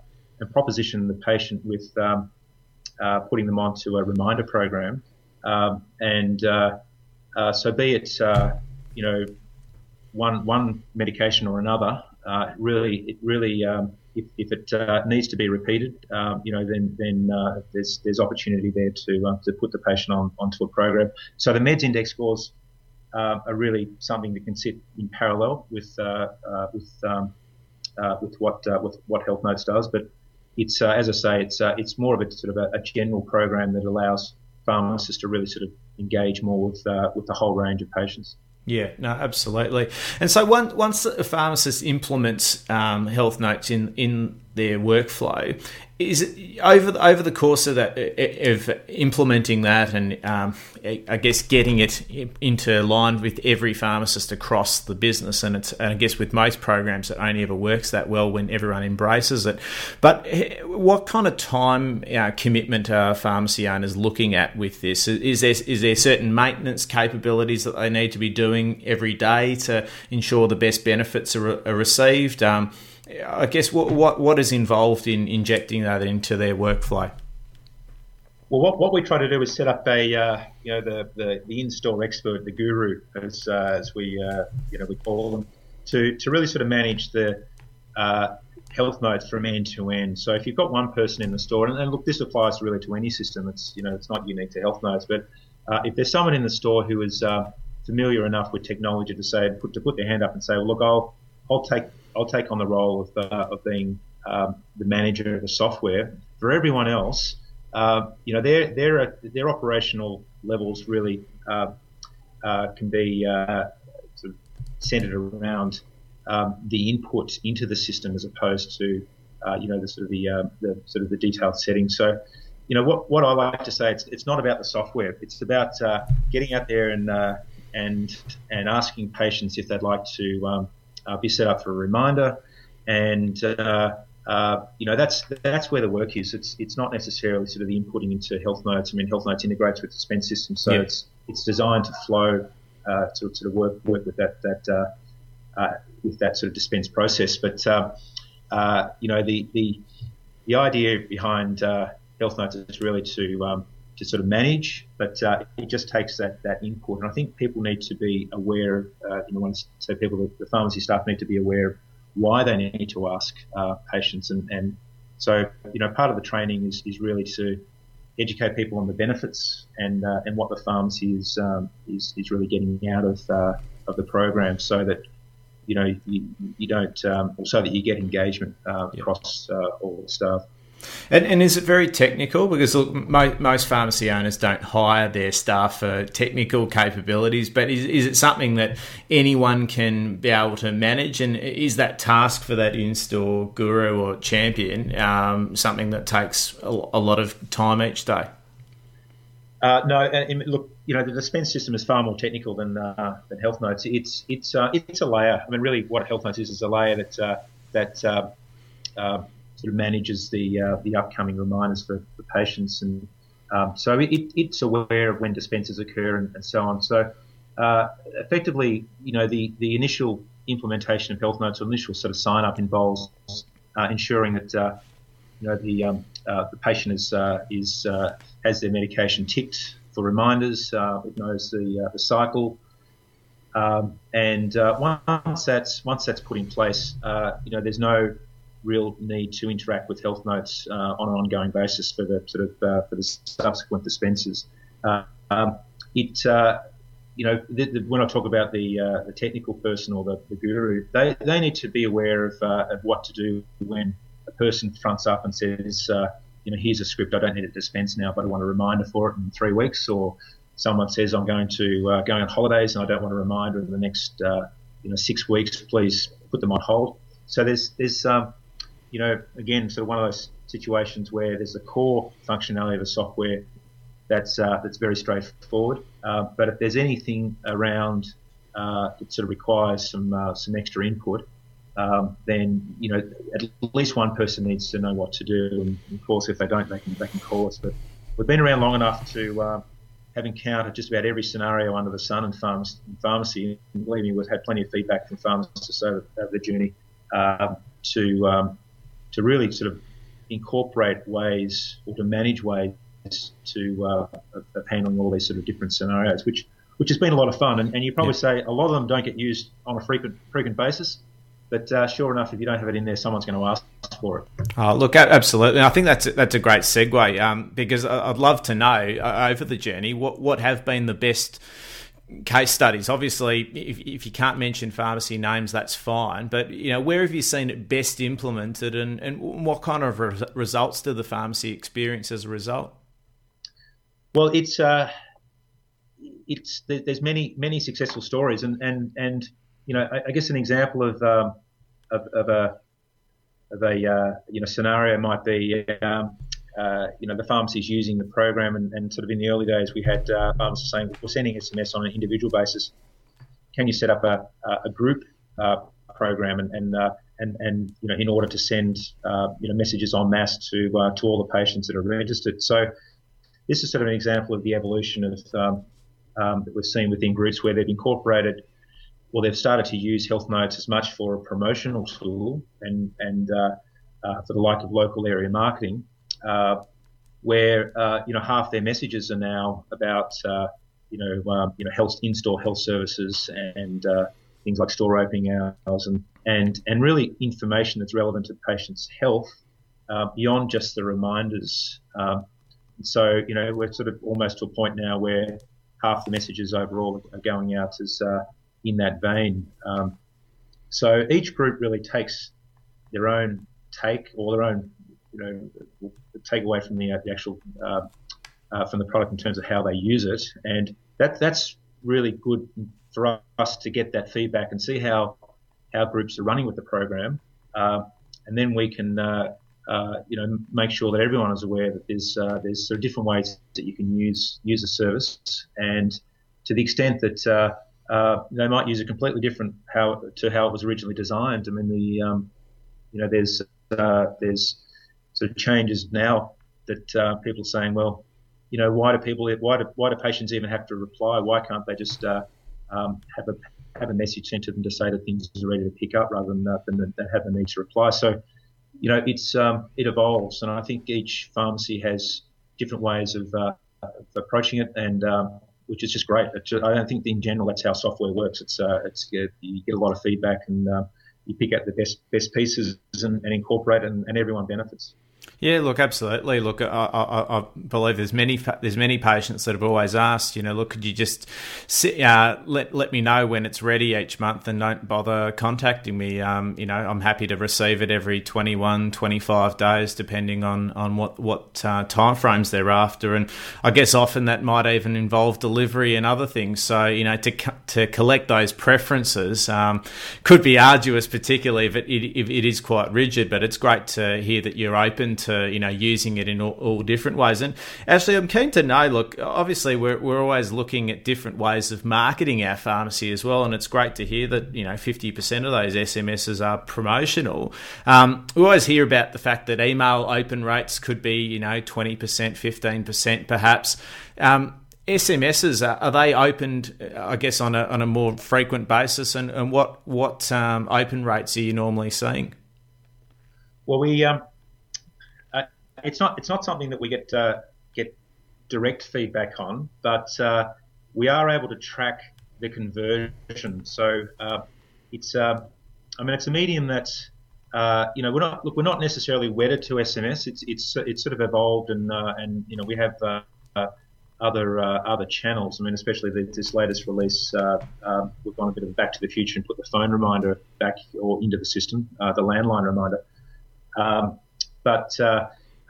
and proposition the patient with um, uh, putting them onto a reminder program um, and uh, uh, so, be it uh, you know one one medication or another, really it really um, if, if it uh, needs to be repeated, um, you know, then then uh, there's there's opportunity there to uh, to put the patient on onto a program. So the meds index scores are really something that can sit in parallel with with um, with what with what Health Notes does, but it's as I say, it's it's more of a sort of a, a general program that allows pharmacists to really sort of engage more with uh, with the whole range of patients. Yeah, no, absolutely. And so once once a pharmacist implements um, health notes in in their workflow, is over over the course of that of implementing that and um, I guess getting it into line with every pharmacist across the business and it's I guess with most programs it only ever works that well when everyone embraces it. But what kind of time uh, commitment are pharmacy owners looking at with this? Is there is there certain maintenance capabilities that they need to be doing every day to ensure the best benefits are, are received? Um, I guess what what what is involved in injecting that into their workflow? Well, what, what we try to do is set up a uh, you know the, the, the in-store expert, the guru, as uh, as we uh, you know we call them, to to really sort of manage the uh, health notes from end to end. So if you've got one person in the store, and, and, look, this applies really to any system. It's you know it's not unique to health notes, but uh, if there's someone in the store who is uh, familiar enough with technology to say put to put their hand up and say, well, look, I'll I'll take I'll take on the role of, uh, of being um, the manager of the software. For everyone else, uh, you know, their their their operational levels really uh, uh can be uh, sort of centered around um, the input into the system as opposed to uh, you know the sort of the, the sort of the detailed settings. So you know what what I like to say it's it's not about the software. It's about getting out there and and and asking patients if they'd like to um, uh, be set up for a reminder, and uh, uh, you know that's that's where the work is. It's it's not necessarily sort of the inputting into health notes. I mean, health notes integrates with the spend system, so yeah. it's it's designed to flow uh, to sort of work work with that that uh, uh, with that sort of dispense process. But you know the the the idea behind health notes is really to um, to sort of manage, but uh, it just takes that, that input. And I think people need to be aware, uh, you know, when I say people, the pharmacy staff need to be aware of why they need to ask uh, patients. And, and so, you know, part of the training is, is really to educate people on the benefits and, uh, and what the pharmacy is, um, is, is really getting out of, uh, of the program so that, you know, you, you don't, um, so that you get engagement uh, yep. across all the staff. And, and is it very technical? Because look, mo- most pharmacy owners don't hire their staff for technical capabilities, but is, is it something that anyone can be able to manage? And is that task for that in store guru or champion um, something that takes a, a, lot of time each day? Uh, no, and look, you know, the dispense system is far more technical than uh, than Health Notes. It's it's uh, it's a layer. I mean, really, what Health Notes is is a layer that uh, that uh, uh, sort of manages the uh, the upcoming reminders for, for patients, and um, so it, it's aware of when dispenses occur and, and so on. So effectively, you know, the the initial implementation of Health Notes or initial sort of sign up involves ensuring that you know the um, the patient is is has their medication ticked for reminders. Uh, it knows the, uh, the cycle. Um, and uh, once that's once that's put in place, uh, you know, there's no real need to interact with health notes uh, on an ongoing basis for the sort of uh, for the subsequent dispensers. Um, it you know, the, the, when I talk about the, uh, the technical person or the, the, guru, they, they need to be aware of, uh, of what to do when a person fronts up and says, uh, you know, here's a script. I don't need it dispensed now, but I want a reminder for it in three weeks. Or someone says I'm going to uh, going on holidays and I don't want a reminder in the next uh, you know six weeks. Please put them on hold. So there's there's um, you know again sort of one of those situations where there's a core functionality of a software that's uh, that's very straightforward. Uh, but if there's anything around uh, that sort of requires some uh, some extra input, um, then you know at least one person needs to know what to do. And of course, if they don't, they can they can call us. But we've been around long enough to uh, have encountered just about every scenario under the sun in, pharmacy. And believe me, we've had plenty of feedback from pharmacists over, over the journey um, to um, to really sort of incorporate ways or to manage ways to uh, of, of, handling all these sort of different scenarios, which which has been a lot of fun. And, and you probably yeah. say a lot of them don't get used on a frequent frequent basis. But uh, sure enough, if you don't have it in there, someone's going to ask for it. Oh, look, absolutely. I think that's that's a great segue um, because I'd love to know uh, over the journey what what have been the best case studies. Obviously, if, if you can't mention pharmacy names, that's fine. But you know, where have you seen it best implemented, and, and what kind of re- results do the pharmacy experience as a result? Well, it's uh, it's there's many many successful stories, and and and you know, I, I guess an example of um, of, of a of a uh, you know scenario might be um, uh, you know the pharmacies using the program and, and, sort of in the early days we had uh, pharmacists saying we're sending SMS on an individual basis. Can you set up a, a group uh, program and and, uh, and and you know in order to send uh, you know messages en masse to to all the patients that are registered. So this is sort of an example of the evolution of um, um, that we've seen within groups where they've incorporated well, they've started to use Health Notes as much for a promotional tool and and uh, uh, for the like of local area marketing, uh, where uh, you know half their messages are now about uh, you know um, you know health in-store health services and uh, things like store opening hours and and and really information that's relevant to the patient's health beyond just the reminders. Um, so you know we're sort of almost to a point now where half the messages overall are going out as in that vein. Um, so each group really takes their own take or their own, you know, take away from the, uh, the actual uh, uh, from the product in terms of how they use it, and that that's really good for us to get that feedback and see how how groups are running with the program, uh, and then we can. Uh, uh, you know, make sure that everyone is aware that there's there's sort of different ways that you can use use a service, and to the extent that uh, they might use a completely different how to how it was originally designed. I mean, the um, you know, there's uh, there's of changes now that uh, people are saying, well, you know, why do people why do why do patients even have to reply? Why can't they just uh, um, have a have a message sent to them to say that things are ready to pick up rather than, uh, than, than have the need to reply? So, you know, it's um, it evolves, and I think each pharmacy has different ways of, uh, of approaching it, and um, which is just great. I don't think in general that's how software works. It's uh, it's you get a lot of feedback and uh, you pick out the best best pieces and, and incorporate, and, and everyone benefits. Yeah, look, absolutely. Look, I, I, I, believe there's many there's many patients that have always asked, you know, look, could you just sit, uh, let let me know when it's ready each month, and don't bother contacting me. Um, you know, I'm happy to receive it every 21, 25 days, depending on on what what uh, timeframes they're after, and I guess often that might even involve delivery and other things. So you know, to to collect those preferences um, could be arduous, particularly if it, if it is quite rigid. But it's great to hear that you're open to to you know using it in all, all, different ways. And actually, I'm keen to know. Look, obviously, we're we're always looking at different ways of marketing our pharmacy as well, and it's great to hear that you know 50% of those SMSs are promotional. Um, we always hear about the fact that email open rates could be you know 20%, 15%, perhaps. Um, SMSs are, are, they opened, I guess, on a on a more frequent basis, and, and what what um, open rates are you normally seeing? Well, we um, it's not it's not something that we get uh, get direct feedback on, but uh, we are able to track the conversion. So uh, it's uh, I mean it's a medium that uh, you know we're not look we're not necessarily wedded to SMS. It's it's it's sort of evolved and and you know we have other uh, other channels. I mean, especially the, this latest release, uh, um, we've gone a bit of Back to the Future and put the phone reminder back or into the system, the landline reminder. Um, but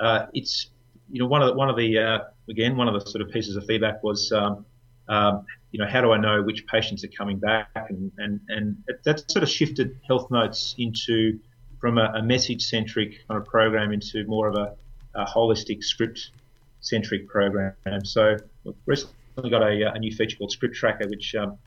uh, it's you know one of the, one of the uh, again one of the sort of pieces of feedback was um, um, you know how do I know which patients are coming back and and and that sort of shifted health notes into from a, a message centric kind of program into more of a, a holistic script centric program. So we've recently got a, a new feature called Script Tracker, which um,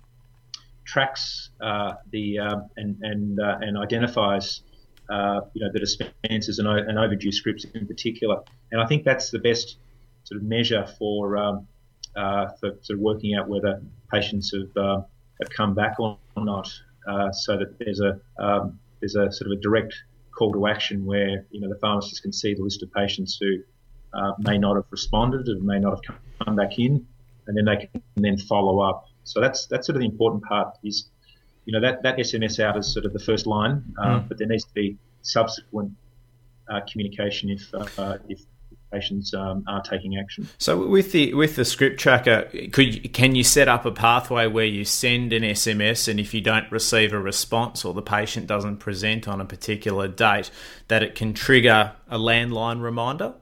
tracks uh, the um, and and uh, and identifies uh, you know the dispensers and, and, overdue scripts in particular. And I think that's the best sort of measure for um, uh, for sort of working out whether patients have uh, have come back or not. Uh, so that there's a um, there's a sort of a direct call to action where you know the pharmacist can see the list of patients who uh, may not have responded and may not have come back in, and then they can then follow up. So that's that's sort of the important part is, you know, that, that SMS out is sort of the first line, uh, mm. but there needs to be subsequent uh, communication if uh, if patients um, are taking action. So with the with the script tracker, could can you set up a pathway where you send an SMS, and if you don't receive a response or the patient doesn't present on a particular date, that it can trigger a landline reminder?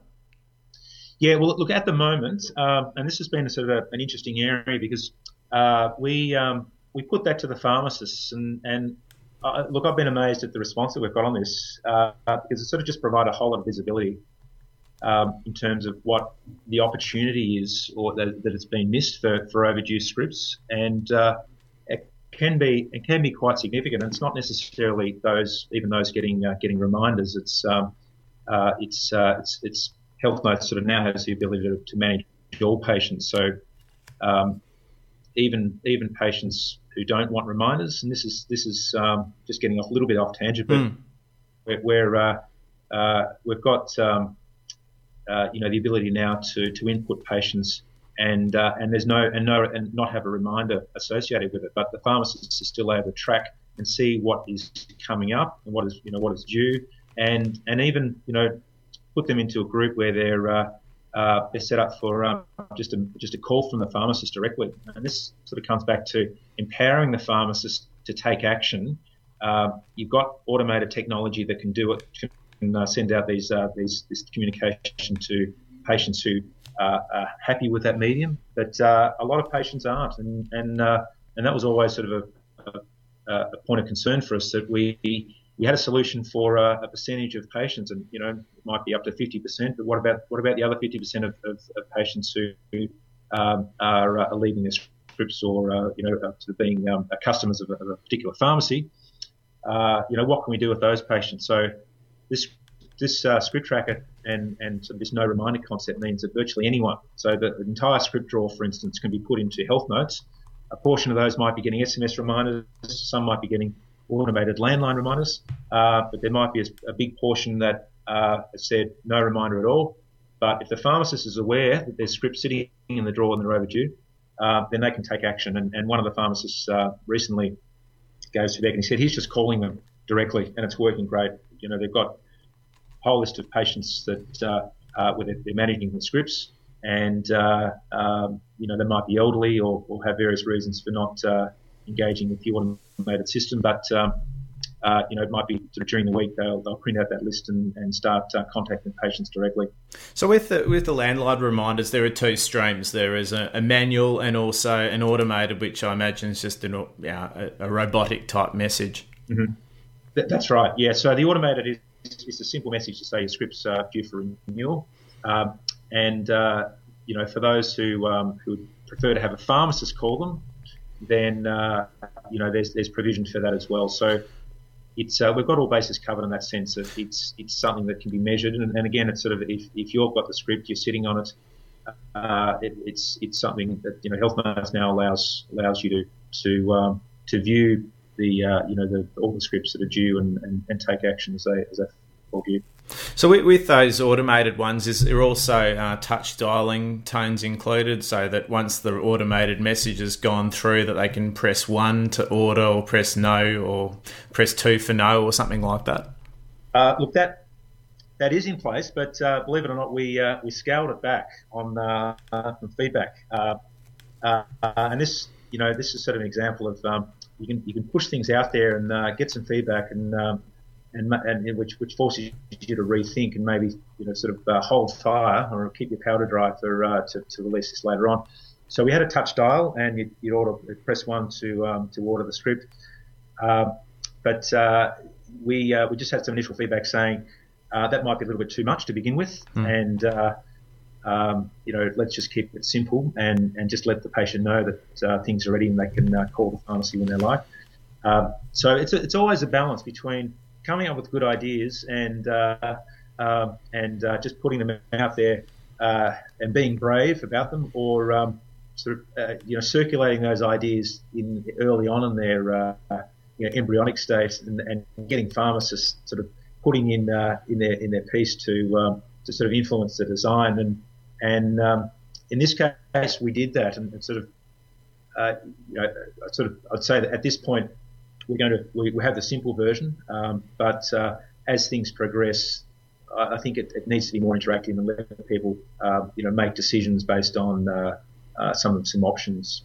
Yeah, well, look, at the moment, um, and this has been a sort of a, an interesting area because uh, we um, we put that to the pharmacists, and, and uh, look, I've been amazed at the response that we've got on this uh, because it sort of just provide a whole lot of visibility um, in terms of what the opportunity is, or that, that it's been missed for, for overdue scripts, and uh, it can be it can be quite significant. And it's not necessarily those even those getting uh, getting reminders. It's um, uh, it's, it's it's Health Notes sort of now has the ability to, to manage all patients. So um, even even patients who don't want reminders, and this is this is um, just getting off a little bit off tangent, but mm. we're, we're uh, uh, we've got um, uh, you know the ability now to to input patients and uh, and there's no and no and not have a reminder associated with it, but the pharmacist is still able to track and see what is coming up and what is you know what is due, and and even you know put them into a group where they're uh, uh, they're set up for um, just a just a call from the pharmacist directly, and this sort of comes back to empowering the pharmacist to take action. Uh, you've got automated technology that can do it, can uh, send out these uh, these this communication to patients who are happy with that medium, but uh, a lot of patients aren't, and and and that was always sort of a, a, a point of concern for us that we we had a solution for uh, a percentage of patients, and you know it might be up to 50%. But what about what about the other 50% of, of, of patients who um, are, uh, leaving their scripts or uh, you know to being um, customers of a, of a, particular pharmacy? Uh, you know what can we do with those patients? So this this uh, script tracker and and this no reminder concept means that virtually anyone, so the entire script drawer, for instance, can be put into health notes. A portion of those might be getting SMS reminders. Some might be getting automated landline reminders, uh, but there might be a, a big portion that uh, said no reminder at all. But if the pharmacist is aware that there's scripts sitting in the drawer and they're overdue, uh, then they can take action. And, and one of the pharmacists uh, recently goes to back and he said he's just calling them directly, and it's working great. You know, they've got a whole list of patients that uh, uh, where they're managing the scripts, and um, you know they might be elderly or, or have various reasons for not engaging with the automated system. But um, uh, you know, it might be sort of during the week they'll, they'll print out that list and, and start uh, contacting patients directly. So with the with the landline reminders, there are two streams. There is a, a manual and also an automated, which I imagine is just an, a, a robotic type message. Mm-hmm. That, that's right. Yeah. So the automated is it's a simple message to say your script's uh, due for renewal. Um, and uh, you know, for those who um, who prefer to have a pharmacist call them, then uh, you know there's there's provision for that as well. So it's uh, we've got all bases covered in that sense that it's it's something that can be measured. And, and again, it's sort of if, if you've got the script, you're sitting on it. Uh, it, it's it's something that you know Health Notes now allows allows you to to um, to view the uh, you know the, all the scripts that are due and, and, and take action as they as they fall due. So with, with, those automated ones, is there also uh, touch dialing tones included, so that once the automated message has gone through, that they can press one to order, or press no, or press two for no, or something like that? Uh, look, that that is in place, but uh, believe it or not, we uh, we scaled it back on uh, feedback, uh, and this you know this is sort of an example of um, you can you can push things out there and get some feedback and um, and, and which which forces you to rethink and maybe you know sort of uh, hold fire or keep your powder dry for uh, to, to release this later on. So we had a touch dial, and you you order press one to um, to order the script. Uh, but uh, we uh, we just had some initial feedback saying uh, that might be a little bit too much to begin with, mm. and um, you know let's just keep it simple and and just let the patient know that things are ready and they can call the pharmacy when they like. Um, so it's a, it's always a balance between coming up with good ideas and uh, uh, and uh, just putting them out there uh, and being brave about them, or um, sort of uh, you know circulating those ideas in early on in their uh, you know, embryonic state and, and, getting pharmacists sort of putting in in their in their piece to um, to sort of influence the design. And and um, in this case we did that and, and sort of you know sort of I'd say that at this point we're going to we, we have the simple version, um, but uh, as things progress, I, I think it, it, needs to be more interactive and let people uh, you know make decisions based on uh, uh some some options.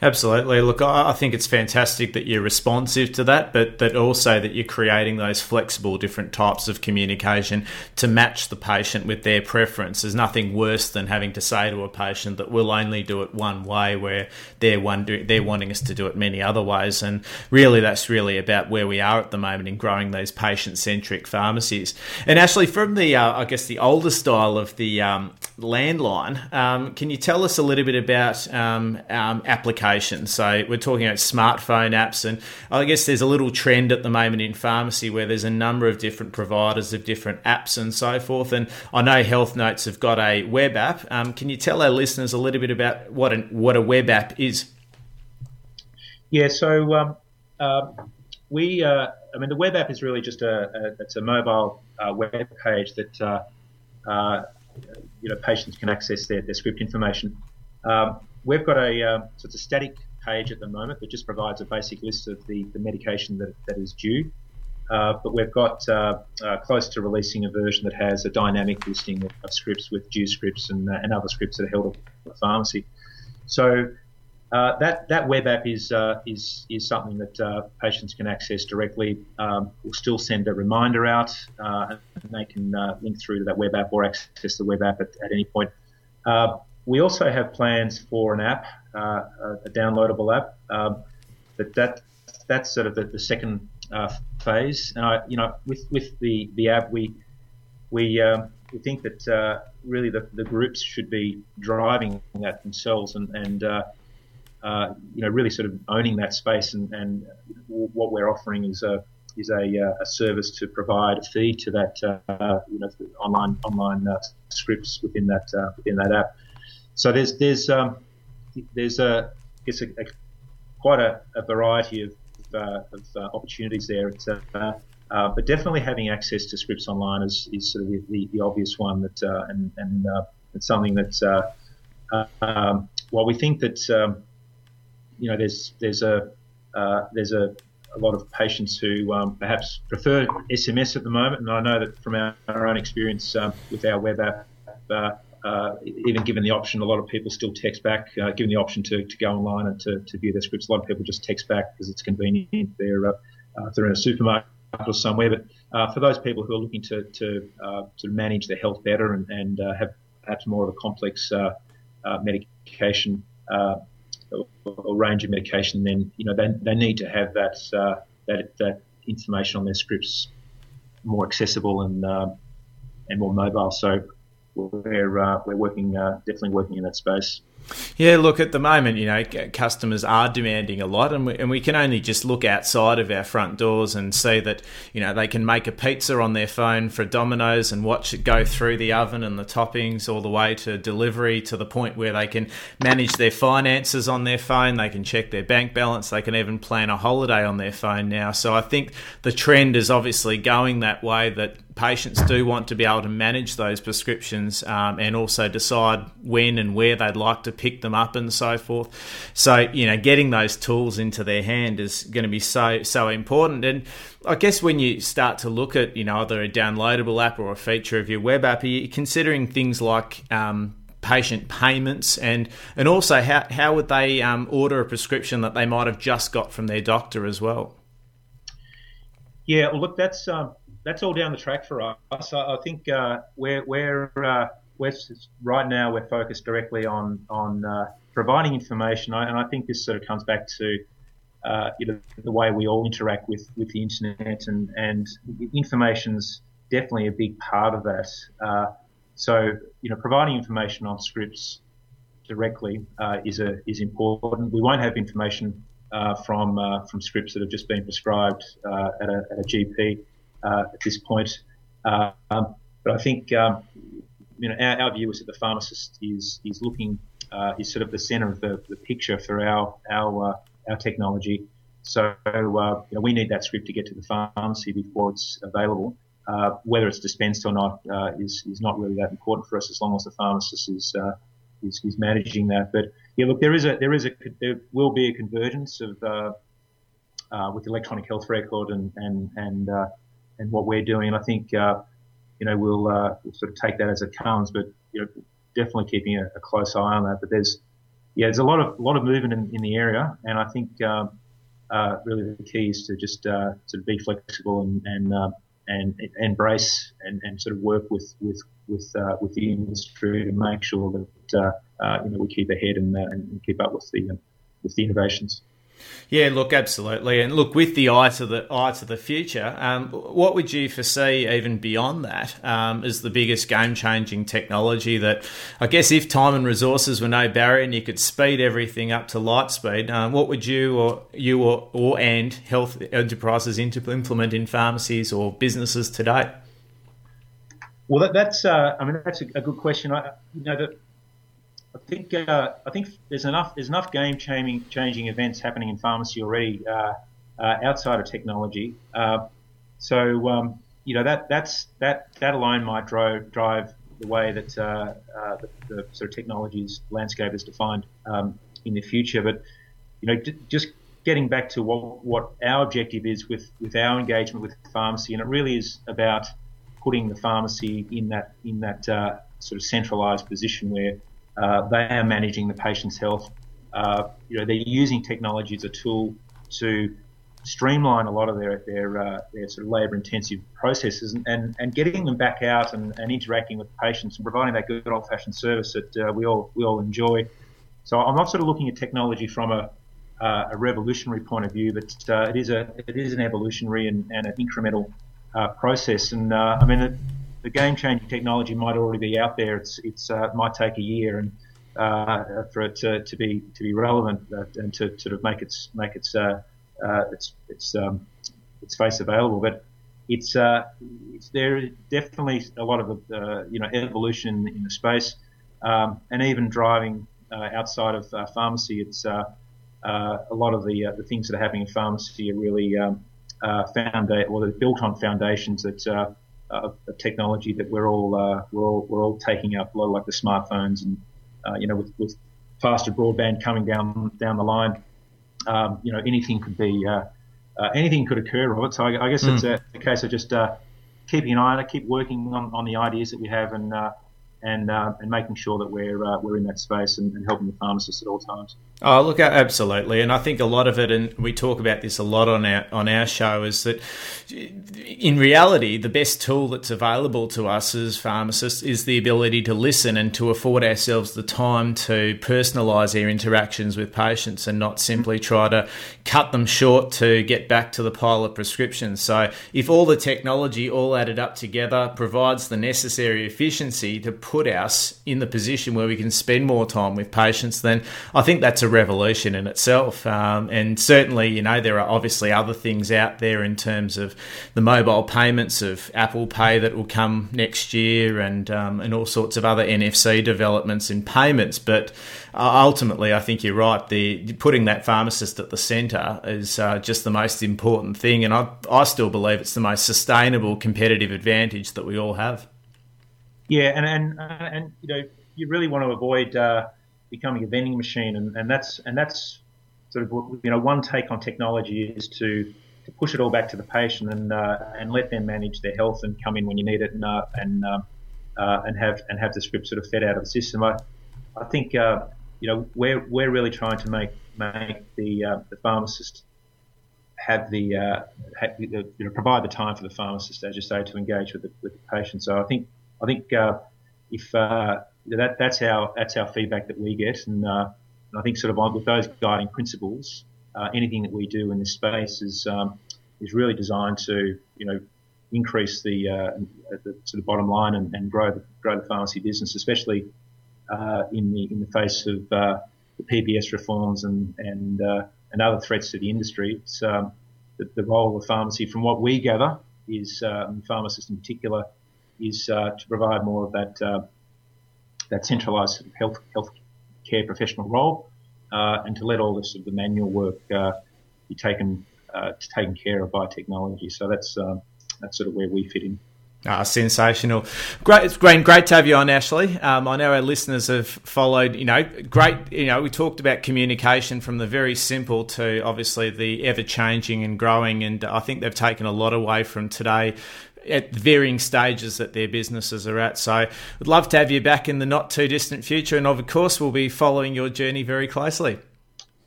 Absolutely. Look, I think it's fantastic that you're responsive to that, but that also that you're creating those flexible different types of communication to match the patient with their preference. There's nothing worse than having to say to a patient that we'll only do it one way, where they're one they're wanting us to do it many other ways. And really, that's really about where we are at the moment in growing those patient-centric pharmacies. And actually, from the uh, I guess the older style of the um, landline, um, can you tell us a little bit about um, um So we're talking about smartphone apps, and I guess there's a little trend at the moment in pharmacy where there's a number of different providers of different apps and so forth. And I know Health Notes have got a web app. Um, can you tell our listeners a little bit about what an, what a web app is? Yeah, so um, uh, we, uh, I mean, the web app is really just a, a it's a mobile uh, web page that uh, uh, you know patients can access their, their script information. Um, we've got a um, so it's a static page at the moment that just provides a basic list of the, the medication that, that is due. Uh, but we've got uh, uh, close to releasing a version that has a dynamic listing of, of scripts with due scripts and, uh, and other scripts that are held at the pharmacy. So uh, that that web app is uh, is is something that patients can access directly. Um, we'll still send a reminder out, and they can link through to that web app or access the web app at, at any point. We also have plans for an app, uh, a downloadable app, um, but that that's sort of the, the second uh, phase. And I, you know, with with the the app, we we um, we think that uh, really the, the groups should be driving that themselves and and uh, uh, you know really sort of owning that space and, and what we're offering is a is a, uh, a service to provide a feed to that uh, you know online online uh, scripts within that within that app. So there's there's um, there's a I guess a, a quite a, a, variety of, uh, of uh, opportunities there. Uh, uh, but definitely having access to scripts online is, is sort of the, the, the obvious one that uh, and and uh, it's something that um, while we think that um, you know there's there's a there's a a lot of patients who um, perhaps prefer SMS at the moment, and I know that from our, our own experience um, with our web app, uh, uh, even given the option, a lot of people still text back, uh, given the option to, to go online and to, to view their scripts. A lot of people just text back because it's convenient. They're, uh, if they're in a supermarket or somewhere. But uh, for those people who are looking to, to uh, sort of manage their health better and, and uh, have perhaps more of a complex medication or, or, range of medication, then you know they, they need to have that that that information on their scripts more accessible and and more mobile. So we're uh, we're working uh, definitely working in that space. Yeah, look, at the moment, you know, customers are demanding a lot, and we, and we can only just look outside of our front doors and see that, you know, they can make a pizza on their phone for Domino's and watch it go through the oven and the toppings all the way to delivery to the point where they can manage their finances on their phone, they can check their bank balance, they can even plan a holiday on their phone now. So I think the trend is obviously going that way that patients do want to be able to manage those prescriptions um, and also decide when and where they'd like to pick them up and so forth. So, you know, getting those tools into their hand is going to be so, so important. And I guess when you start to look at, you know, either a downloadable app or a feature of your web app, are you considering things like, um, patient payments and and also how, how would they um, order a prescription that they might have just got from their doctor as well yeah well, look that's um, that's all down the track for us. I, I think uh, we're we're, uh, we're right now we're focused directly on on uh, providing information, and I think this sort of comes back to uh, you know the way we all interact with with the internet, and and information's definitely a big part of that. Uh, so you know, providing information on scripts directly uh, is a is important. We won't have information from from scripts that have just been prescribed at a, at a GP at this point. Uh, um, but I think um, you know our, our, view is that the pharmacist is is looking uh, is sort of the centre of the, the, picture for our our our technology. So uh, you know, we need that script to get to the pharmacy before it's available. Uh, whether it's dispensed or not uh, is is not really that important for us as long as the pharmacist is, is, is managing that. But yeah, look, there is a there is a there will be a convergence of with electronic health record and and and and what we're doing. And I think, uh, you know, we'll, uh, we'll, sort of take that as it comes, but, you know, definitely keeping a, a, close eye on that. But there's, yeah, there's a lot of, lot of movement in, in the area. And I think, um, uh, really the key is to just, uh, sort of be flexible and, and, uh, and embrace and, and sort of work with, with, with, uh, with the industry to make sure that, you know, we keep ahead and, and keep up with the, with the innovations. Yeah, look, absolutely, and look with the eye to the eye to the future. Um, what would you foresee even beyond that um, as the biggest game changing technology? That I guess if time and resources were no barrier and you could speed everything up to light speed, um, what would you or you or, or and health enterprises implement in pharmacies or businesses today? Well, that, that's uh, I mean that's a, a, good question. I, you know, the, I think uh, I think there's enough there's enough game changing changing events happening in pharmacy already uh, uh, outside of technology. Uh, so um, you know that that's that that alone might drive drive the way that uh, uh, the, the, sort of technologies landscape is defined um, in the future. But you know d- just getting back to what what our objective is with with our engagement with pharmacy, and it really is about putting the pharmacy in that in that sort of centralized position where uh, they are managing the patient's health. Uh, you know, they're using technology as a tool to streamline a lot of their their, uh, their sort of labour-intensive processes and, and, and, getting them back out and, and interacting with patients and providing that good old-fashioned service that uh, we all we all enjoy. So I'm not sort of looking at technology from a uh, a revolutionary point of view, but uh, it is a it is an evolutionary and, and an incremental process. And I mean, the game changing technology might already be out there. It's it's uh, might take a year and uh, for it to, to be to be relevant uh, and to sort of make its make its uh, uh, its its um, its face available. But it's uh, it's there definitely a lot of you know evolution in the space um, and even driving outside of pharmacy. It's a lot of the the things that are happening in pharmacy are really um, found or they're built on foundations that uh, of technology that we're all uh, we're all we're all taking up, a lot like the smartphones and uh, you know with, with, faster broadband coming down down the line, um, you know anything could be uh, uh, anything could occur, Robert. So I, I guess mm. it's a, a, case of just uh, keeping an eye on it, keep working on, on the ideas that we have, and and uh, and making sure that we're uh, we're in that space and, and helping the pharmacists at all times. Oh, look, absolutely, and I think a lot of it, and we talk about this a lot on our on our show, is that in reality, the best tool that's available to us as pharmacists is the ability to listen and to afford ourselves the time to personalise our interactions with patients, and not simply try to cut them short to get back to the pile of prescriptions. So, if all the technology all added up together provides the necessary efficiency to put us in the position where we can spend more time with patients, then I think that's a revolution in itself. Um, and certainly, you know, there are obviously other things out there in terms of the mobile payments of Apple Pay that will come next year, and um, and all sorts of other NFC developments in payments. But uh, ultimately, I think you're right. The putting that pharmacist at the centre is uh, just the most important thing, and I I still believe it's the most sustainable competitive advantage that we all have. Yeah, and and and you know, you really want to avoid. Uh, becoming a vending machine, and, and that's and that's sort of you know one take on technology is to to push it all back to the patient and uh, and let them manage their health and come in when you need it and uh, and um, uh, and have and have the script sort of fed out of the system. I I think uh, you know we're we're really trying to make make the uh, the pharmacist have the uh, have, you know provide the time for the pharmacist, as you say, to engage with the, with the patient. So I think I think if that that's our that's our feedback that we get, and, uh, and I think sort of with those guiding principles, uh, anything that we do in this space is um, is really designed to you know increase the, uh, the sort of bottom line and, and, grow the grow the pharmacy business, especially uh, in the in the face of uh, the PBS reforms and and uh, and other threats to the industry. It's um, the, the, role of pharmacy, from what we gather, is pharmacists in particular, is to provide more of that that centralised health health care professional role, uh, and to let all this of the manual work uh, be taken uh, taken care of by technology. So that's um, that's sort of where we fit in. Ah, sensational. Great. It's been great to have you on, Ashley. Um, I know our listeners have followed, you know, great, you know, we talked about communication from the very simple to obviously the ever changing and growing. And I think they've taken a lot away from today at varying stages that their businesses are at. So I'd love to have you back in the not too distant future. And of course, we'll be following your journey very closely.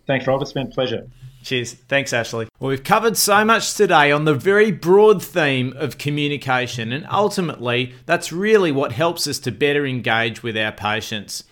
Thanks, Rob. It's been a pleasure. Cheers. Thanks, Ashley. Well, we've covered so much today on the very broad theme of communication, and ultimately, that's really what helps us to better engage with our patients.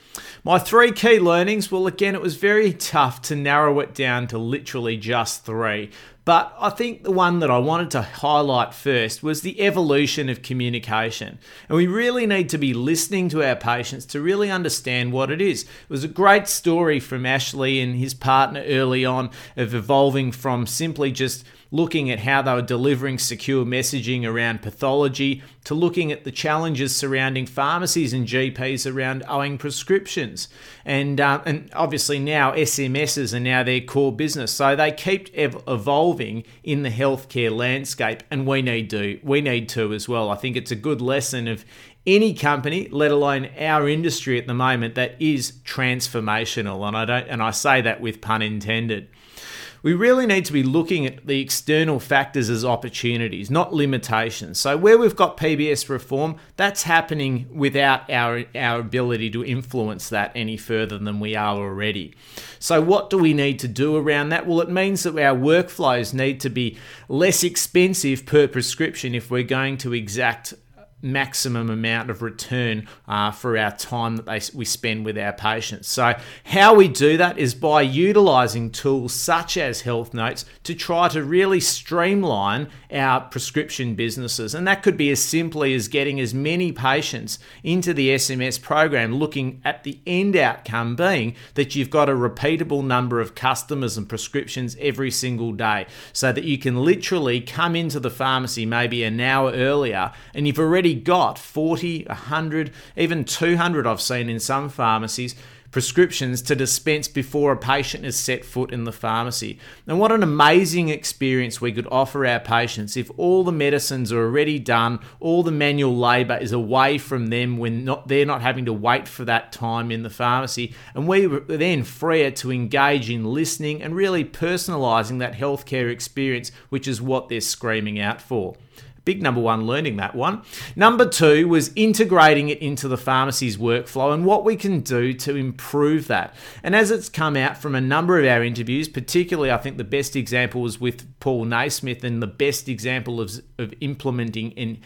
My three key learnings well, again, it was very tough to narrow it down to literally just three, but I think the one that I wanted to highlight first was the evolution of communication. And we really need to be listening to our patients to really understand what it is. It was a great story from Ashley and his partner early on of evolving from simply just looking at how they were delivering secure messaging around pathology, to looking at the challenges surrounding pharmacies and GPs around owing prescriptions. And, uh, and obviously now SMSs are now their core business. So they keep ev- evolving in the healthcare landscape, and we need to. We need to as well. I think it's a good lesson of any company, let alone our industry at the moment, that is transformational. And I don't, and I say that with pun intended we really need to be looking at the external factors as opportunities, not limitations. So, where we've got PBS reform, that's happening without our, our ability to influence that any further than we are already. So, what do we need to do around that? Well, it means that our workflows need to be less expensive per prescription if we're going to exact maximum amount of return uh, for our time that they, we spend with our patients. So, how we do that is by utilizing tools such as Health Notes to try to really streamline our prescription businesses. And that could be as simply as getting as many patients into the SMS program, looking at the end outcome being that you've got a repeatable number of customers and prescriptions every single day so that you can literally come into the pharmacy maybe an hour earlier and you've already already got 40, 100, even 200 I've seen in some pharmacies prescriptions to dispense before a patient has set foot in the pharmacy. And what an amazing experience we could offer our patients if all the medicines are already done, all the manual labour is away from them when not they're not having to wait for that time in the pharmacy, and we were then freer to engage in listening and really personalising that healthcare experience, which is what they're screaming out for. Big number one, learning that one. Number two was integrating it into the pharmacy's workflow and what we can do to improve that. And as it's come out from a number of our interviews, particularly I think the best example was with Paul Naismith and the best example of, of implementing in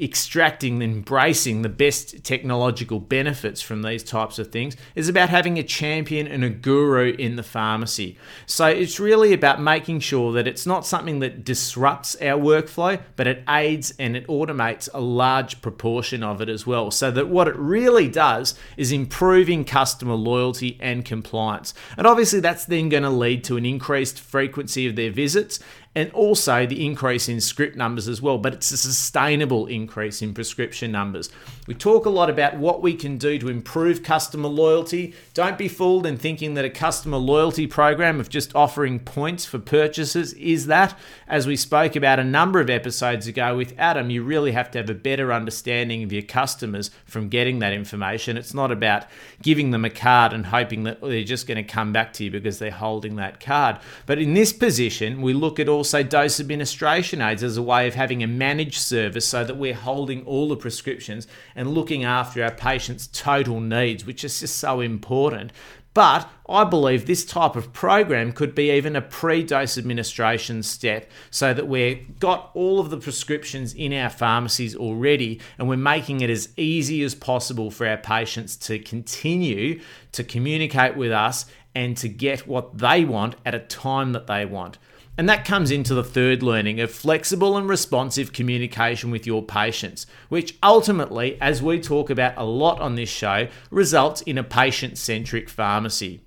extracting, and embracing the best technological benefits from these types of things is about having a champion and a guru in the pharmacy. So it's really about making sure that it's not something that disrupts our workflow, but it aids and it automates a large proportion of it as well. So that what it really does is improving customer loyalty and compliance. And obviously, that's then going to lead to an increased frequency of their visits and also the increase in script numbers as well, but it's a sustainable increase in prescription numbers. We talk a lot about what we can do to improve customer loyalty. Don't be fooled in thinking that a customer loyalty program of just offering points for purchases is that. As we spoke about a number of episodes ago with Adam, you really have to have a better understanding of your customers from getting that information. It's not about giving them a card and hoping that they're just going to come back to you because they're holding that card. But in this position, we look at all also dose administration aids as a way of having a managed service so that we're holding all the prescriptions and looking after our patients' total needs, which is just so important. But I believe this type of program could be even a pre dose administration step so that we've got all of the prescriptions in our pharmacies already and we're making it as easy as possible for our patients to continue to communicate with us and to get what they want at a time that they want. And that comes into the third learning of flexible and responsive communication with your patients, which ultimately, as we talk about a lot on this show, results in a patient centric pharmacy.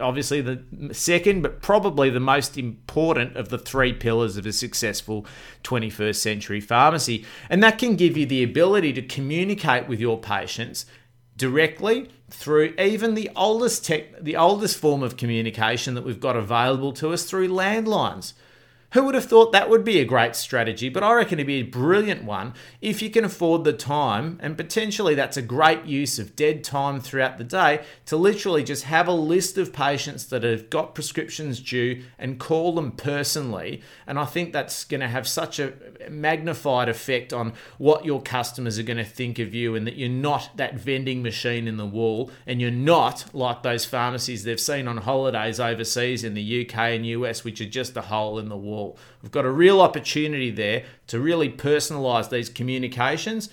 Obviously, the second, but probably the most important of the three pillars of a successful 21st century pharmacy. And that can give you the ability to communicate with your patients directly through even the oldest tech, the oldest form of communication that we've got available to us through landlines. Who would have thought that would be a great strategy? But I reckon it'd be a brilliant one if you can afford the time, and potentially that's a great use of dead time throughout the day to literally just have a list of patients that have got prescriptions due and call them personally. And I think that's going to have such a magnified effect on what your customers are going to think of you, and that you're not that vending machine in the wall, and you're not like those pharmacies they've seen on holidays overseas in the UK and US, which are just a hole in the wall. We've got a real opportunity there to really personalize these communications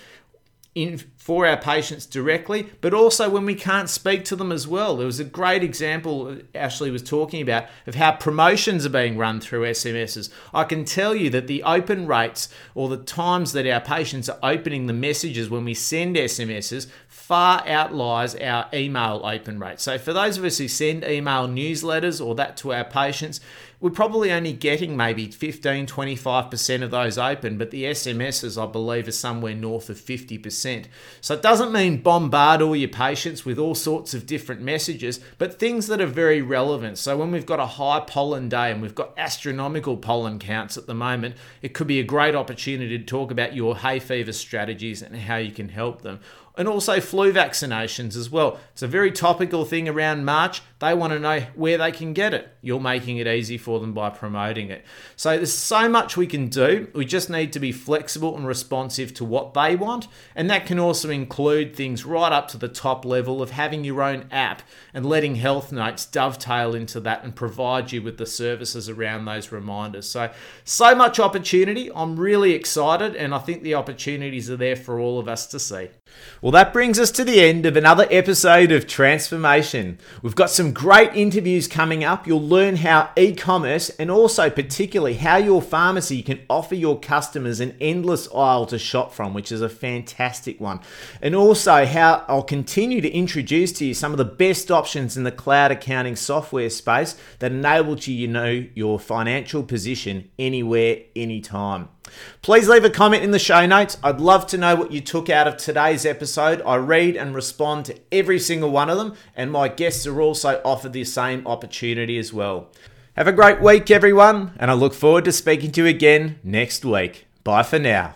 in for our patients directly, but also when we can't speak to them as well. There was a great example Ashley was talking about of how promotions are being run through SMSs. I can tell you that the open rates or the times that our patients are opening the messages when we send SMSs far outlies our email open rate. So for those of us who send email newsletters or that to our patients, we're probably only getting maybe 15, 25% of those open, but the SMSs, I believe, are somewhere north of 50%. So it doesn't mean bombard all your patients with all sorts of different messages, but things that are very relevant. So when we've got a high pollen day and we've got astronomical pollen counts at the moment, it could be a great opportunity to talk about your hay fever strategies and how you can help them and also flu vaccinations as well. It's a very topical thing around March. They want to know where they can get it. You're making it easy for them by promoting it. So there's so much we can do. We just need to be flexible and responsive to what they want. And that can also include things right up to the top level of having your own app and letting health notes dovetail into that and provide you with the services around those reminders. So, so much opportunity. I'm really excited, and I think the opportunities are there for all of us to see. Well, that brings us to the end of another episode of Transformation. We've got some great interviews coming up. You'll learn how e commerce and also, particularly, how your pharmacy can offer your customers an endless aisle to shop from, which is a fantastic one. And also, how I'll continue to introduce to you some of the best options in the cloud accounting software space that enables you to know your financial position anywhere, anytime. Please leave a comment in the show notes. I'd love to know what you took out of today's episode. I read and respond to every single one of them, and my guests are also offered the same opportunity as well. Have a great week, everyone, and I look forward to speaking to you again next week. Bye for now.